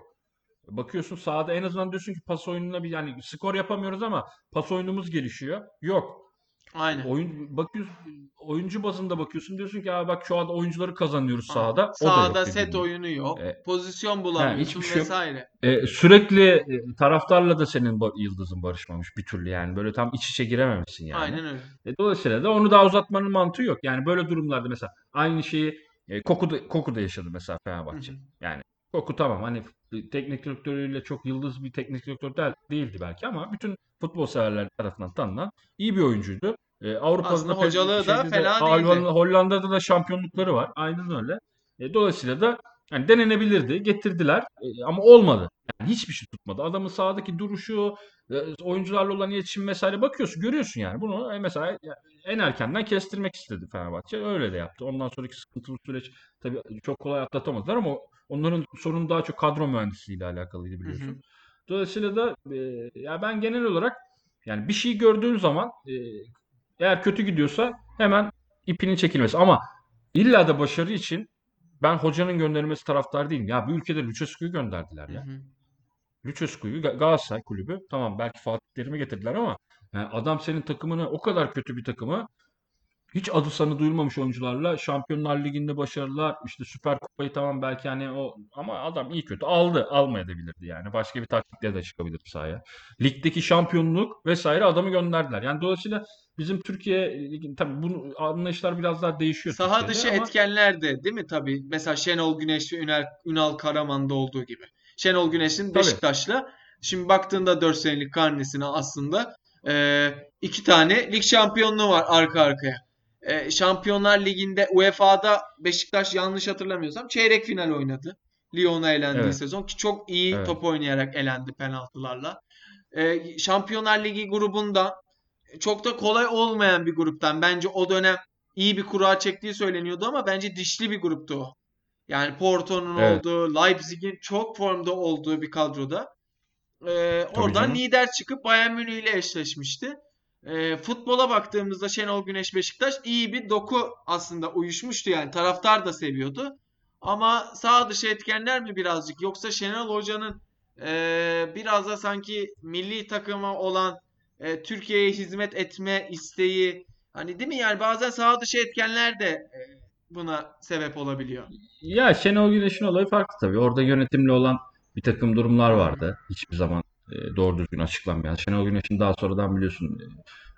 Bakıyorsun sahada en azından diyorsun ki pas oyununa bir yani skor yapamıyoruz ama pas oyunumuz gelişiyor. Yok. Aynen. Oyun bakıyorsun oyuncu bazında bakıyorsun diyorsun ki ya bak şu anda oyuncuları kazanıyoruz Aynen. sahada. O da Sahada yok set gibi. oyunu yok. E, Pozisyon bulamıyorsun hiçbir şey vesaire. E, sürekli e, taraftarla da senin yıldızın barışmamış bir türlü yani. Böyle tam iç içe girememişsin yani. Aynen öyle. E, dolayısıyla da onu daha uzatmanın mantığı yok. Yani böyle durumlarda mesela aynı şeyi e, Koku da, Koku da yaşadı mesela Hı Fenerbahçe. hı. Yani Koku tamam hani teknik direktörüyle çok yıldız bir teknik direktör del- değildi belki ama bütün futbol severler tarafından tanınan iyi bir oyuncuydu. E, Avrupa'da Aslında da pe- hocalığı da de fena Hollanda- değildi. Hollanda'da da şampiyonlukları var. Aynen öyle. E, dolayısıyla da yani denenebilirdi. Getirdiler E, ama olmadı. Yani hiçbir şey tutmadı. Adamın sahadaki duruşu, e, oyuncularla olan iletişim vesaire bakıyorsun, görüyorsun yani. Bunu e, mesela en erkenden kestirmek istedi Fenerbahçe. Öyle de yaptı. Ondan sonraki sıkıntılı süreç tabii çok kolay atlatamadılar ama onların sorunu daha çok kadro mühendisliğiyle alakalıydı Hı hı. biliyorsun. Dolayısıyla da e, ya ben genel olarak yani bir şey gördüğün zaman e, eğer kötü gidiyorsa hemen ipinin çekilmesi. Ama illa da başarı için ben hocanın gönderilmesi taraftar değilim. Ya bu ülkede Lucescu'yu gönderdiler Hı ya. hı. Galatasaray kulübü tamam belki Fatih Terim'i getirdiler ama yani adam senin takımını o kadar kötü bir takımı hiç adı sanı duyulmamış oyuncularla Şampiyonlar Ligi'nde başarılar, işte Süper Kupayı tamam belki hani o ama adam iyi kötü aldı, almayabilirdi yani. Başka bir taktikle de çıkabilir sahaya. Ligdeki şampiyonluk vesaire adamı gönderdiler. Yani dolayısıyla bizim Türkiye tabii bunu anlayışlar biraz daha değişiyor Saha Türkiye'de dışı ama etkenler de değil mi tabii? Mesela Şenol Güneş ve Ünal, Ünal Karaman'da olduğu gibi. Şenol Güneş'in Beşiktaş'la şimdi baktığında 4 senelik karnesine aslında e, iki tane lig şampiyonluğu var arka arkaya. E, Şampiyonlar Ligi'nde UEFA'da Beşiktaş yanlış hatırlamıyorsam çeyrek final oynadı. Lyon'a elendiği evet, sezon ki çok iyi evet, top oynayarak elendi penaltılarla. E, Şampiyonlar Ligi grubunda çok da kolay olmayan bir gruptan. Bence o dönem iyi bir kura çektiği söyleniyordu ama bence dişli bir gruptu o. Yani Porto'nun evet. olduğu, Leipzig'in çok formda olduğu bir kadroda. Ee, Tabii oradan canım. lider çıkıp Bayern Münih ile eşleşmişti. Ee, futbola baktığımızda Şenol Güneş Beşiktaş iyi bir doku aslında uyuşmuştu yani. Taraftar da seviyordu. Ama sağ dışı etkenler mi birazcık yoksa Şenol Hoca'nın ee, biraz da sanki milli takıma olan e, Türkiye'ye hizmet etme isteği hani değil mi yani bazen sağ dışı etkenler de e, buna sebep olabiliyor. Ya Şenol Güneş'in olayı farklı tabii. Orada yönetimli olan bir takım durumlar vardı. Hiçbir zaman e, doğru düzgün açıklanmayan. Şenol Güneş'in daha sonradan biliyorsun e,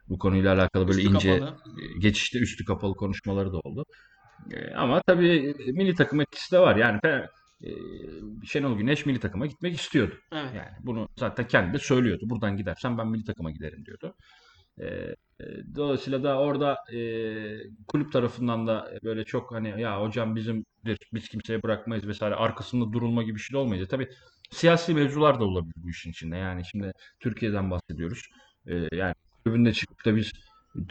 bu konuyla alakalı böyle Üstü ince kapalı. e, geçişte üstü kapalı konuşmaları da oldu. E, ama tabii milli takım etkisi de var. Yani e, Şenol Güneş milli takıma gitmek istiyordu. Evet. Yani bunu zaten kendi de söylüyordu. Buradan gidersem ben milli takıma giderim diyordu. E, e, dolayısıyla da orada e, kulüp tarafından da böyle çok hani ya hocam bizimdir biz kimseye bırakmayız vesaire arkasında durulma gibi bir şey olmayınca tabii siyasi mevzular da olabilir bu işin içinde. Yani şimdi Türkiye'den bahsediyoruz. E, yani kulübünde çıkıp da biz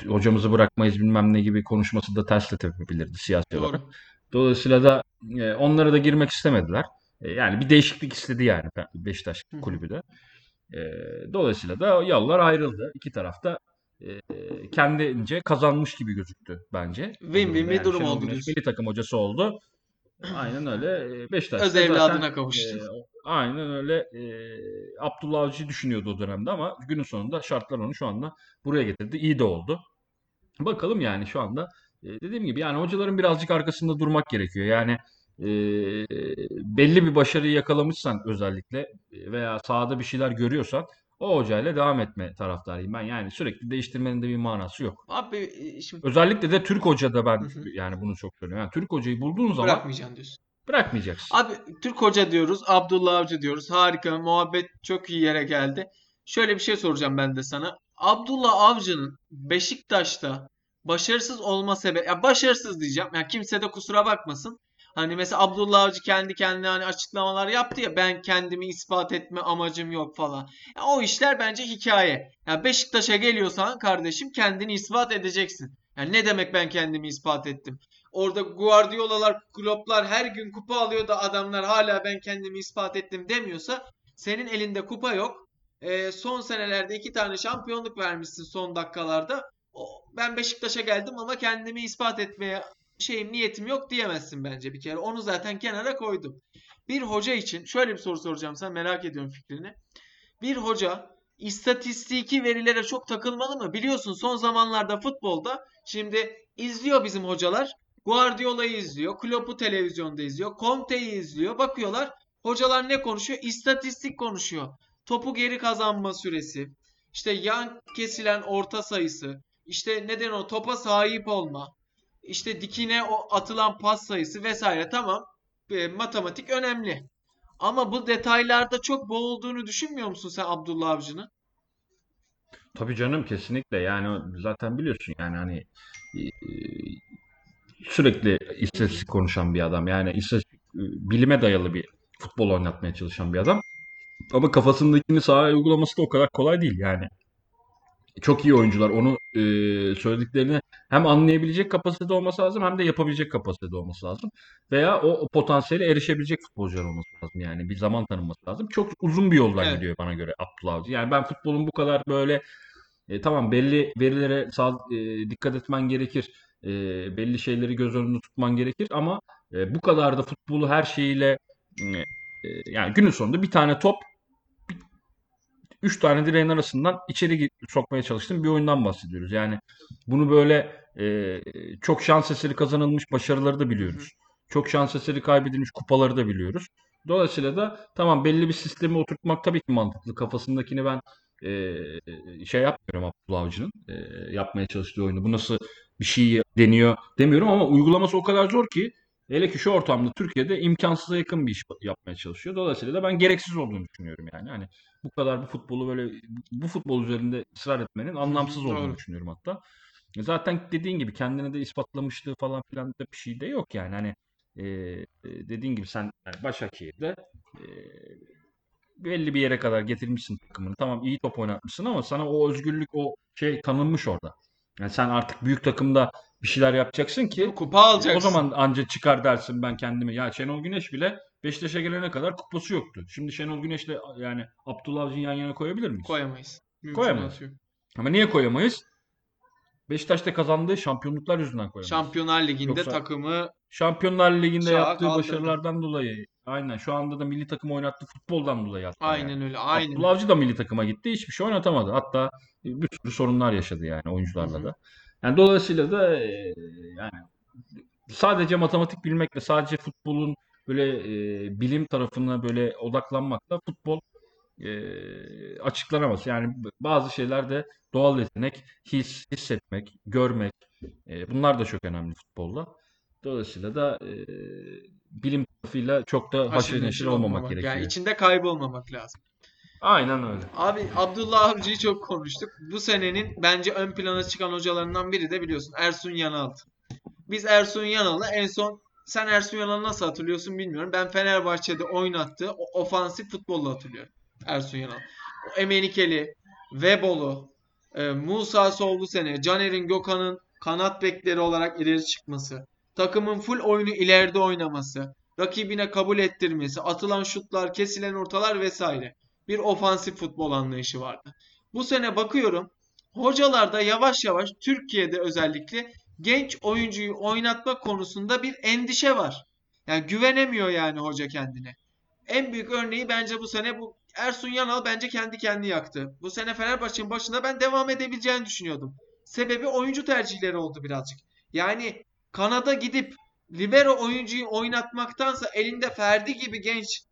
hocamızı bırakmayız bilmem ne gibi konuşması da ters de tepebilirdi siyasi olarak. Doğru. Dolayısıyla da e, onlara da girmek istemediler. E, yani bir değişiklik istedi yani Beşiktaş kulübü de. E, dolayısıyla da yollar ayrıldı. İki tarafta e, kendince kazanmış gibi gözüktü bence Win-win bir Yani durum oldu milli takım hocası oldu. Aynen öyle. E, Beşiktaş Öz da zaten evladına e, kavuştu. Aynen öyle e, Abdullah Avcı'yı düşünüyordu o dönemde ama günün sonunda şartlar onu şu anda buraya getirdi. İyi de oldu. Bakalım yani şu anda e, dediğim gibi yani hocaların birazcık arkasında durmak gerekiyor. Yani e, belli bir başarıyı yakalamışsan özellikle veya sahada bir şeyler görüyorsan o hocayla devam etme taraftarıyım ben. Yani sürekli değiştirmenin de bir manası yok. Abi şimdi Özellikle de Türk hocada Hı ben hı. yani bunu çok söylüyorum. Yani Türk hocayı bulduğun zaman bırakmayacaksın diyorsun. Bırakmayacaksın. Abi Türk Hoca diyoruz, Abdullah Avcı diyoruz. Harika, muhabbet çok iyi yere geldi. Şöyle bir şey soracağım ben de sana. Abdullah Avcı'nın Beşiktaş'ta başarısız olma sebebi, ya başarısız diyeceğim. Yani kimse de kusura bakmasın. Hani mesela Abdullah Avcı kendi kendine hani açıklamalar yaptı ya ben kendimi ispat etme amacım yok falan. Ya o işler bence hikaye. Ya Beşiktaş'a geliyorsan kardeşim kendini ispat edeceksin. Yani ne demek ben kendimi ispat ettim? Orada Guardiola'lar, Klopp'lar her gün kupa alıyor da adamlar hala ben kendimi ispat ettim demiyorsa senin elinde kupa yok. Ee, son senelerde iki tane şampiyonluk vermişsin son dakikalarda. O, ben Beşiktaş'a geldim ama kendimi ispat etmeye şeyim niyetim yok diyemezsin bence bir kere. Onu zaten kenara koydum. Bir hoca için şöyle bir soru soracağım sana merak ediyorum fikrini. Bir hoca istatistiki verilere çok takılmalı mı? Biliyorsun son zamanlarda futbolda şimdi izliyor bizim hocalar. Guardiola'yı izliyor. Klopp'u televizyonda izliyor. Conte'yi izliyor. Bakıyorlar hocalar ne konuşuyor? İstatistik konuşuyor. Topu geri kazanma süresi. işte yan kesilen orta sayısı. işte neden o topa sahip olma. işte dikine o atılan pas sayısı vesaire. Tamam. E, matematik önemli. Ama bu detaylarda çok boğulduğunu düşünmüyor musun sen Abdullah Avcı'nın? Tabii canım kesinlikle yani zaten biliyorsun yani hani e, sürekli istatistik konuşan bir adam. Yani istatistik e, bilime dayalı bir futbol oynatmaya çalışan bir adam. Ama kafasındakini sahaya uygulaması da o kadar kolay değil yani. Çok iyi oyuncular onu e, söylediklerini hem anlayabilecek kapasitede olması lazım hem de yapabilecek kapasitede olması lazım. Veya o, o potansiyele erişebilecek futbolcular olması lazım yani bir zaman tanınması lazım. Çok uzun bir yoldan Evet. gidiyor bana göre Abdullah Avcı. Yani ben futbolun bu kadar böyle e, tamam belli verilere sağ, e, dikkat etmen gerekir. E, belli şeyleri göz önünde tutman gerekir ama e, bu kadar da futbolu her şeyiyle e, yani günün sonunda bir tane top 3 tane direğin arasından içeri sokmaya çalıştığın bir oyundan bahsediyoruz. Yani bunu böyle e, çok şans eseri kazanılmış başarıları da biliyoruz. Çok şans eseri kaybedilmiş kupaları da biliyoruz. Dolayısıyla da tamam belli bir sistemi oturtmak tabii ki mantıklı. Kafasındakini ben e, şey yapmıyorum Abdullah Avcı'nın e, yapmaya çalıştığı oyunu. Bu nasıl bir şey deniyor demiyorum ama uygulaması o kadar zor ki hele ki şu ortamda Türkiye'de imkansıza yakın bir iş yapmaya çalışıyor. Dolayısıyla da ben gereksiz olduğunu düşünüyorum yani. Hani bu kadar bu futbolu böyle bu futbol üzerinde ısrar etmenin anlamsız olduğunu doğru. düşünüyorum hatta. E, Zaten dediğin gibi kendine de ispatlamışlığı falan filan da bir şey de yok yani. Hani e, e, dediğin gibi sen yani Başakşehir'de e, belli bir yere kadar getirmişsin takımını. Tamam iyi top oynatmışsın ama sana o özgürlük o şey tanınmış orada. Yani sen artık büyük takımda bir şeyler yapacaksın ki Kupa alacaksın. o zaman anca çıkar dersin ben kendimi. Ya Şenol Güneş bile Beşiktaş'a gelene kadar kupası yoktu. Şimdi Şenol Güneş'le yani Abdullah Avcı'nı yan yana koyabilir miyiz? koyamayız. Koyamayız. Mümkünatı yok. Ama niye koyamayız? Beşiktaş'ta kazandığı şampiyonluklar yüzünden koyamayız. Şampiyonlar Ligi'nde Yoksa- takımı Şampiyonlar Ligi'nde yaptığı kaldırdı. başarılardan dolayı. Aynen. Şu anda da milli takım oynattığı futboldan dolayı hatta yani. aynen öyle. Aynen. Abdullah Avcı da milli takıma gitti. Hiçbir şey oynatamadı. Hatta bir sürü sorunlar yaşadı yani oyuncularla da. Yani dolayısıyla da e, yani sadece matematik bilmekle sadece futbolun böyle e, bilim tarafına böyle odaklanmakla futbol e, açıklanamaz. Yani bazı şeyler de doğal yetenek, his, hissetmek, görmek e, bunlar da çok önemli futbolda. Dolayısıyla da e, bilim tarafıyla çok da haşır neşir olmamak gerekiyor. Yani içinde kaybolmamak lazım. Aynen öyle. Abi Abdullah Avcı'yı çok konuştuk. Bu senenin bence ön plana çıkan hocalarından biri de biliyorsun Ersun Yanal. Biz Ersun Yanal'ı en son sen Ersun Yanal'ı nasıl hatırlıyorsun bilmiyorum. Ben Fenerbahçe'de oynattığı ofansif futbolla hatırlıyorum. Ersun Yanal. Emenikeli, Vebolu, e, Musa Sollu sene, Caner'in Gökhan'ın kanat bekleri olarak ileri çıkması, takımın full oyunu ileride oynaması, rakibine kabul ettirmesi, atılan şutlar, kesilen ortalar vesaire bir ofansif futbol anlayışı vardı. Bu sene bakıyorum hocalarda yavaş yavaş Türkiye'de özellikle genç oyuncuyu oynatma konusunda bir endişe var. Yani güvenemiyor yani hoca kendine. En büyük örneği bence bu sene bu Ersun Yanal bence kendi kendini yaktı. Bu sene Fenerbahçe'nin başında ben devam edebileceğini düşünüyordum. Sebebi oyuncu tercihleri oldu birazcık. Yani kanada gidip libero oyuncuyu oynatmaktansa elinde Ferdi gibi genç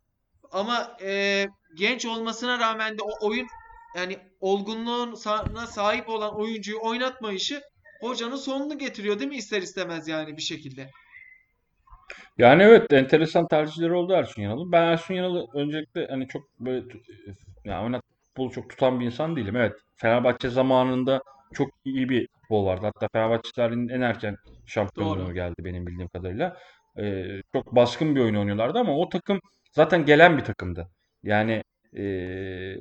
ama e, genç olmasına rağmen de o oyun yani olgunluğuna sahip olan oyuncuyu oynatma işi hocanın sonunu getiriyor değil mi ister istemez yani bir şekilde. Yani evet enteresan tercihleri oldu Ersun Yanal'ın. Ben Ersun Yanal'ı öncelikle hani çok böyle tu- yani oynat futbolu çok tutan bir insan değilim. Evet Fenerbahçe zamanında çok iyi bir futbol vardı. Hatta Fenerbahçe tarihinin en erken şampiyonluğu Doğru. geldi benim bildiğim kadarıyla. Ee, çok baskın bir oyun oynuyorlardı ama o takım zaten gelen bir takımdı. Yani ee,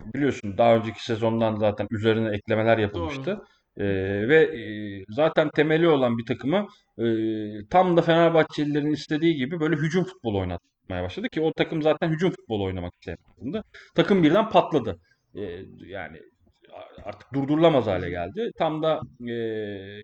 biliyorsun daha önceki sezondan zaten üzerine eklemeler yapılmıştı. Ee, ve ee, zaten temeli olan bir takımı ee, tam da Fenerbahçelilerin istediği gibi böyle hücum futbolu oynatmaya başladı ki o takım zaten hücum futbolu oynamak isteyen. Takım birden patladı. Ee, yani artık durdurulamaz hale geldi. Tam da ee,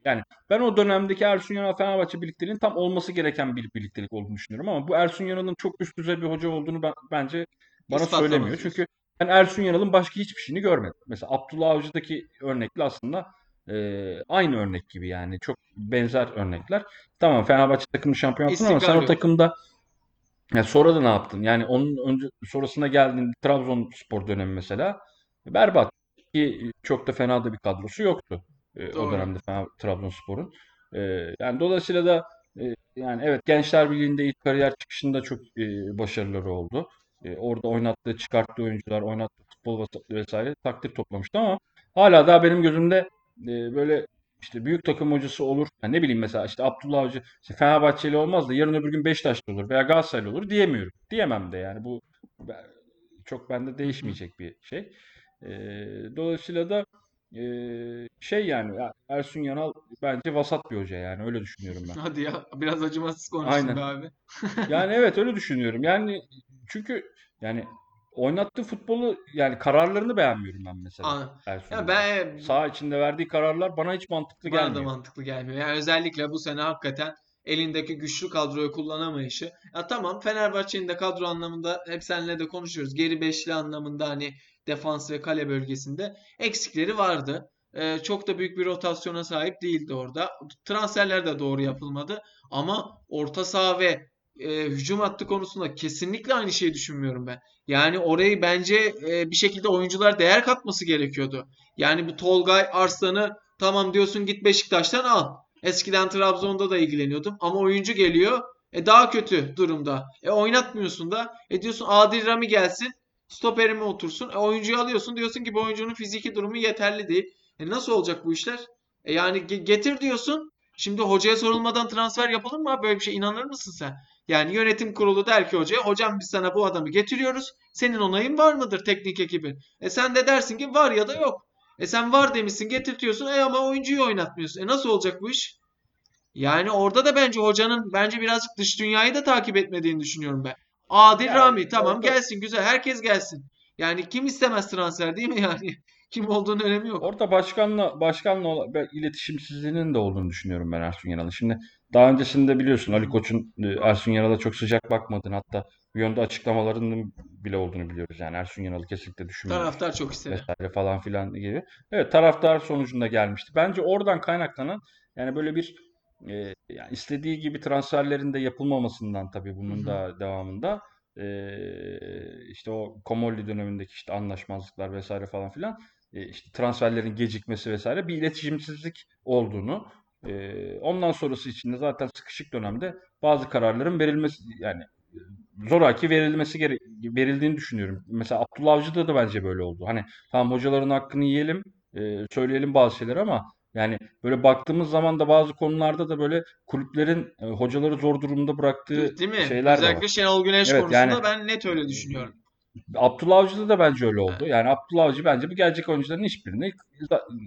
yani ben o dönemdeki Ersun Yanal Fenerbahçe birlikteliğinin tam olması gereken bir birliktelik olduğunu düşünüyorum ama bu Ersun Yanal'ın çok üst düzey bir hoca olduğunu ben, bence bana söylemiyor. Çünkü ben Ersun Yanal'ın başka hiçbir şeyini görmedim. Mesela Abdullah Avcı'daki örnekle aslında ee, aynı örnek gibi yani çok benzer örnekler. Tamam Fenerbahçe takımı şampiyon yaptın ama sen o takımda yani sonra da ne yaptın? Yani onun önce sonrasına geldiğinde Trabzonspor dönemi mesela berbat ki çok da fena da bir kadrosu yoktu e, o dönemde Fener, Trabzonspor'un. E, yani dolayısıyla da e, yani evet Gençler Birliği'nde ilk kariyer çıkışında çok e, başarıları oldu. E, orada oynattığı, çıkarttığı oyuncular, oynattığı futbol ves- vesaire takdir toplamıştı ama hala daha benim gözümde e, böyle işte büyük takım hocası olur. Yani ne bileyim mesela işte Abdullah Avcı işte Fenerbahçeli olmaz da yarın öbür gün Beşiktaşlı olur veya Galatasaraylı olur diyemiyorum. Diyemem de yani bu çok bende değişmeyecek bir şey. E, dolayısıyla da e, şey yani ya Ersun Yanal bence vasat bir hoca yani öyle düşünüyorum ben. Hadi ya biraz acımasız konuştun Aynen. abi. Yani evet öyle düşünüyorum. Yani çünkü yani oynattığı futbolu yani kararlarını beğenmiyorum ben mesela Ya ben Saha içinde verdiği kararlar bana hiç mantıklı bana da gelmiyor. mantıklı gelmiyor. Yani özellikle bu sene hakikaten elindeki güçlü kadroyu kullanamayışı. Ya tamam Fenerbahçe'nin de kadro anlamında hep seninle de konuşuyoruz. Geri beşli anlamında hani defans ve kale bölgesinde eksikleri vardı. Ee, çok da büyük bir rotasyona sahip değildi orada. Transferler de doğru yapılmadı. Ama orta saha ve e, hücum hattı konusunda kesinlikle aynı şeyi düşünmüyorum ben. Yani orayı bence e, bir şekilde oyuncular değer katması gerekiyordu. Yani bu Tolgay Arslan'ı tamam diyorsun git Beşiktaş'tan al. Eskiden Trabzon'da da ilgileniyordum ama oyuncu geliyor e daha kötü durumda. E oynatmıyorsun da. E diyorsun Adil Rami gelsin. Stoperime otursun. E oyuncuyu alıyorsun. Diyorsun ki bu oyuncunun fiziki durumu yeterli değil. E nasıl olacak bu işler? E yani ge- getir diyorsun. Şimdi hocaya sorulmadan transfer yapılır mı? Böyle bir şey inanır mısın sen? Yani yönetim kurulu der ki hocaya hocam biz sana bu adamı getiriyoruz. Senin onayın var mıdır teknik ekibin? E sen de dersin ki var ya da yok. E sen var demişsin getirtiyorsun. E ama oyuncuyu oynatmıyorsun. E nasıl olacak bu iş? Yani orada da bence hocanın bence birazcık dış dünyayı da takip etmediğini düşünüyorum ben. Adil Yani Rami tamam orada- gelsin güzel herkes gelsin. Yani kim istemez transfer değil mi yani? Kim olduğunun önemi yok. Orada başkanla başkanla iletişimsizliğinin de olduğunu düşünüyorum ben Ersun Yanal'ın. Şimdi daha öncesinde biliyorsun Ali Koç'un e, Ersun Yanal'a çok sıcak bakmadığını hatta bir yönde açıklamalarının bile olduğunu biliyoruz. Yani Ersun Yanal'ı kesinlikle düşünmüyor Taraftar çok istedi. vesaire falan filan gibi. Evet taraftar sonucunda gelmişti. Bence oradan kaynaklanan yani böyle bir e, yani istediği gibi transferlerin de yapılmamasından tabii bunun da devamında e, işte o Komolli dönemindeki işte anlaşmazlıklar vesaire falan filan işte transferlerin gecikmesi vesaire bir iletişimsizlik olduğunu e, ondan sonrası için de zaten sıkışık dönemde bazı kararların verilmesi yani e, zoraki verilmesi gere verildiğini düşünüyorum. Mesela Abdullah Avcı'da da bence böyle oldu. Hani tamam hocaların hakkını yiyelim, e, söyleyelim bazı şeyler ama yani böyle baktığımız zaman da bazı konularda da böyle kulüplerin e, hocaları zor durumda bıraktığı Değil mi? şeyler de var. Özellikle Şenol Güneş Evet, konusunda yani- ben net öyle düşünüyorum. Abdullah Avcı'da da bence öyle oldu. Yani Abdullah Avcı bence bu gelecek oyuncuların hiçbirini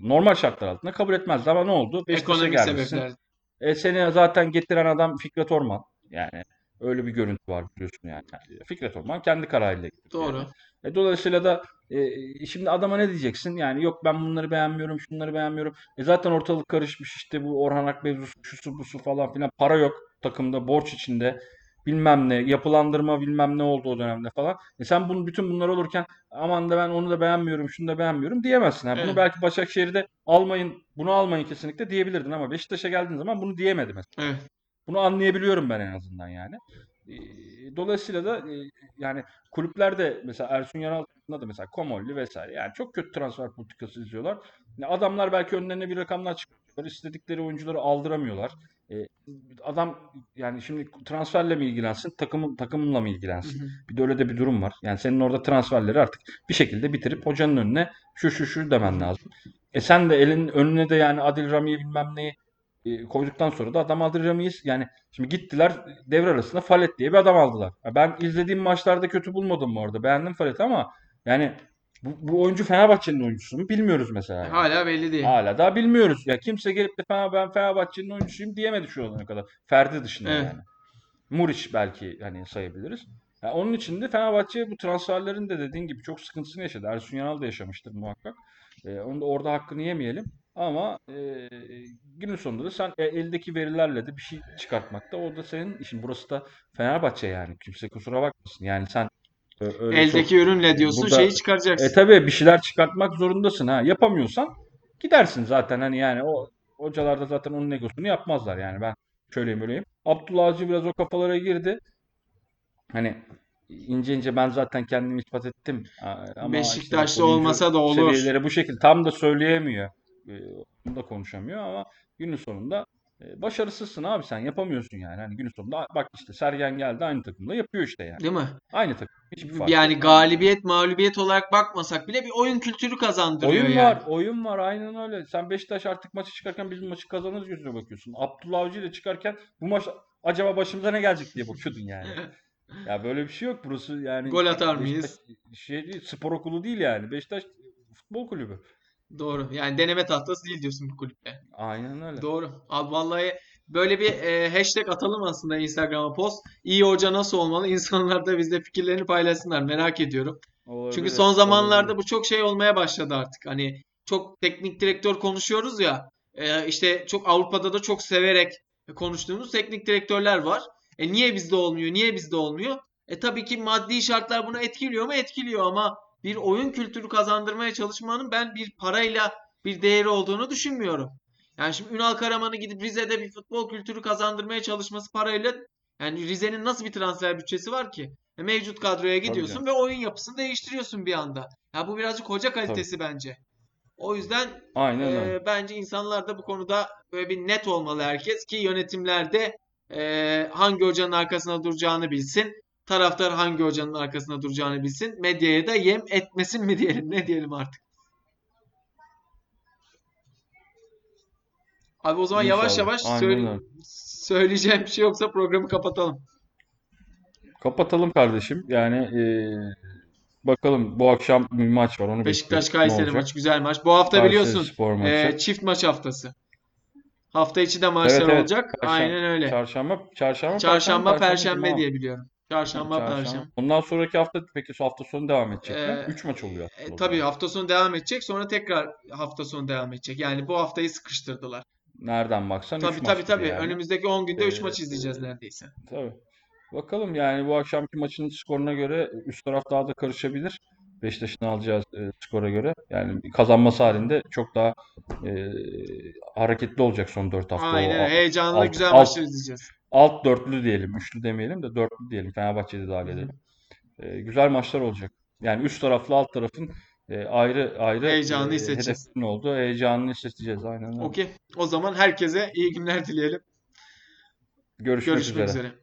normal şartlar altında kabul etmezdi ama ne oldu? Beşiktaş'a gelmişsin. sebepler. E, seni zaten getiren adam Fikret Orman. Yani öyle bir görüntü var biliyorsun yani. Fikret Orman kendi kararıyla getirdi. Doğru. Yani. E, dolayısıyla da e, şimdi adama ne diyeceksin? Yani yok ben bunları beğenmiyorum, şunları beğenmiyorum. E, zaten ortalık karışmış işte bu Orhan Ak mevzusu, şusu busu falan filan. Para yok takımda, borç içinde. Bilmem ne, yapılandırma bilmem ne oldu o dönemde falan. E sen bunu bütün bunlar olurken aman da ben onu da beğenmiyorum, şunu da beğenmiyorum diyemezsin. Yani Evet. Bunu belki Başakşehir'de almayın, bunu almayın kesinlikle diyebilirdin ama Beşiktaş'a geldiğin zaman bunu diyemedi mesela. Evet. Bunu anlayabiliyorum ben en azından yani. E, Dolayısıyla da e, yani kulüpler de mesela Ersun Yanal'da da mesela Komolli vesaire yani çok kötü transfer politikası izliyorlar. Adamlar belki önlerine bir rakamlar çıkıyorlar. istedikleri oyuncuları aldıramıyorlar. E, adam yani şimdi transferle mi ilgilensin, takımın takımla mı Hı ilgilensin? hı. Bir de öyle de bir durum var. Yani senin orada transferleri artık bir şekilde bitirip hocanın önüne şu şu şu demen lazım. E sen de elin önüne de yani Adil Rami'yi bilmem neyi e, koyduktan sonra da adam Adil Rami'yi yani şimdi gittiler devre arasında Falet diye bir adam aldılar. Ben izlediğim maçlarda kötü bulmadım orada. Beğendim Falet'i ama yani bu, bu oyuncu Fenerbahçe'nin oyuncusu mu bilmiyoruz mesela. yani. Hala belli değil. Hala daha bilmiyoruz. Ya kimse gelip de Fener, ben Fenerbahçe'nin oyuncusuyum diyemedi şu ana kadar. Ferdi dışında Evet. yani. Muriç belki hani sayabiliriz. Ya onun için de Fenerbahçe bu transferlerin de dediğin gibi çok sıkıntısını yaşadı. Ersun Yanal da yaşamıştır muhakkak. Ee, onu da orada hakkını yemeyelim. Ama e, günün sonunda da sen e, eldeki verilerle de bir şey çıkartmakta. O da senin işin. Burası da Fenerbahçe yani. Kimse kusura bakmasın. Yani sen öyle Eldeki çok ürünle diyorsun burada- şeyi çıkaracaksın. e tabii bir şeyler çıkartmak zorundasın ha. Yapamıyorsan gidersin zaten hani yani o hocalar da zaten onun egosunu yapmazlar yani ben şöyleyim böyleyim. Abdullah Avcı biraz o kafalara girdi. Hani ince ince ben zaten kendimi ispat ettim. Ama Beşiktaşlı işte olmasa da olur. Seviyeleri bu şekilde tam da söyleyemiyor. E, Onu da konuşamıyor ama günün sonunda başarısızsın abi sen yapamıyorsun yani. Hani günün sonunda bak işte Sergen geldi aynı takımda yapıyor işte yani. Değil mi? Aynı takım. Hiçbir fark Yani yok. galibiyet, mağlubiyet olarak bakmasak bile bir oyun kültürü kazandırıyor Oyun yani. var, oyun var. Aynen öyle. Sen Beşiktaş artık maçı çıkarken biz maçı kazanırız gözüne bakıyorsun. Abdullah Avcı ile çıkarken bu maç acaba başımıza ne gelecek diye bakıyordun yani. Ya böyle bir şey yok. Burası yani Gol atar Beşiktaş mıyız? şey değil, spor okulu değil yani. Beşiktaş futbol kulübü. Doğru. Yani deneme tahtası değil diyorsun bu kulüpte. Aynen öyle. Doğru. Abi vallahi böyle bir e, hashtag atalım aslında Instagram'a post. İyi hoca nasıl olmalı? İnsanlar da bizle fikirlerini paylaşsınlar. Merak ediyorum. Çünkü Olabilir, son zamanlarda olabilir. bu çok şey olmaya başladı artık. Hani çok teknik direktör konuşuyoruz ya. e, işte çok Avrupa'da da çok severek konuştuğumuz teknik direktörler var. E niye bizde olmuyor? Niye bizde olmuyor? E tabii ki maddi şartlar buna etkiliyor mu? Etkiliyor ama bir oyun kültürü kazandırmaya çalışmanın ben bir parayla bir değeri olduğunu düşünmüyorum. Yani şimdi Ünal Karaman'ı gidip Rize'de bir futbol kültürü kazandırmaya çalışması parayla yani Rize'nin nasıl bir transfer bütçesi var ki? E, Mevcut kadroya gidiyorsun canım. ve oyun yapısını değiştiriyorsun bir anda. Ya bu birazcık hoca kalitesi bence. O yüzden Aynen öyle. bence insanlar da bu konuda böyle bir net olmalı herkes ki yönetimlerde e, hangi hocanın arkasında duracağını bilsin. Taraftar hangi hocanın arkasında duracağını bilsin. Medyaya da yem etmesin mi diyelim ne diyelim artık. Abi o zaman yavaş İnşallah. yavaş Aynen söyle- öyle. söyleyeceğim bir şey yoksa programı kapatalım. Kapatalım kardeşim. Yani e, bakalım bu akşam bir maç var. Onu Beşiktaş Kayseri maçı güzel maç. Bu hafta Kayseri biliyorsun e, çift maç haftası. Hafta içi de maçlar Evet, evet. olacak. Perşembe- Aynen öyle. Çarşamba, çarşamba, Çarşamba, perşembe, perşembe diye biliyorum. Çarşamba, Çarşamba. perşembe. Ondan sonraki hafta peki hafta sonu devam edecek mi? Ee, 3 maç oluyor. E, o tabii hafta sonu devam edecek. Sonra tekrar hafta sonu devam edecek. Yani bu haftayı sıkıştırdılar. Nereden baksan 3 Tabii maç tabii gibi tabii. yani. Önümüzdeki 10 günde 3 Ee, maç izleyeceğiz neredeyse. Tabii. Bakalım yani bu akşamki maçın skoruna göre üst taraf daha da karışabilir. Beşiktaş'ın alacağı e, skora göre. Yani kazanması halinde çok daha e, hareketli olacak son 4 hafta. O Aynen. a- Heyecanlı alt- güzel maçlar izleyeceğiz. Alt dörtlü diyelim. Üçlü demeyelim de dörtlü diyelim. Fenerbahçe'de dahil edelim. E, güzel maçlar olacak. Yani üst taraflı alt tarafın e, ayrı ayrı Heyecanını e, hissedeceğiz. olduğu heyecanını hissedeceğiz. Aynen. Okey. O zaman herkese iyi günler dileyelim. Görüşmek Görüşmek üzere. üzere.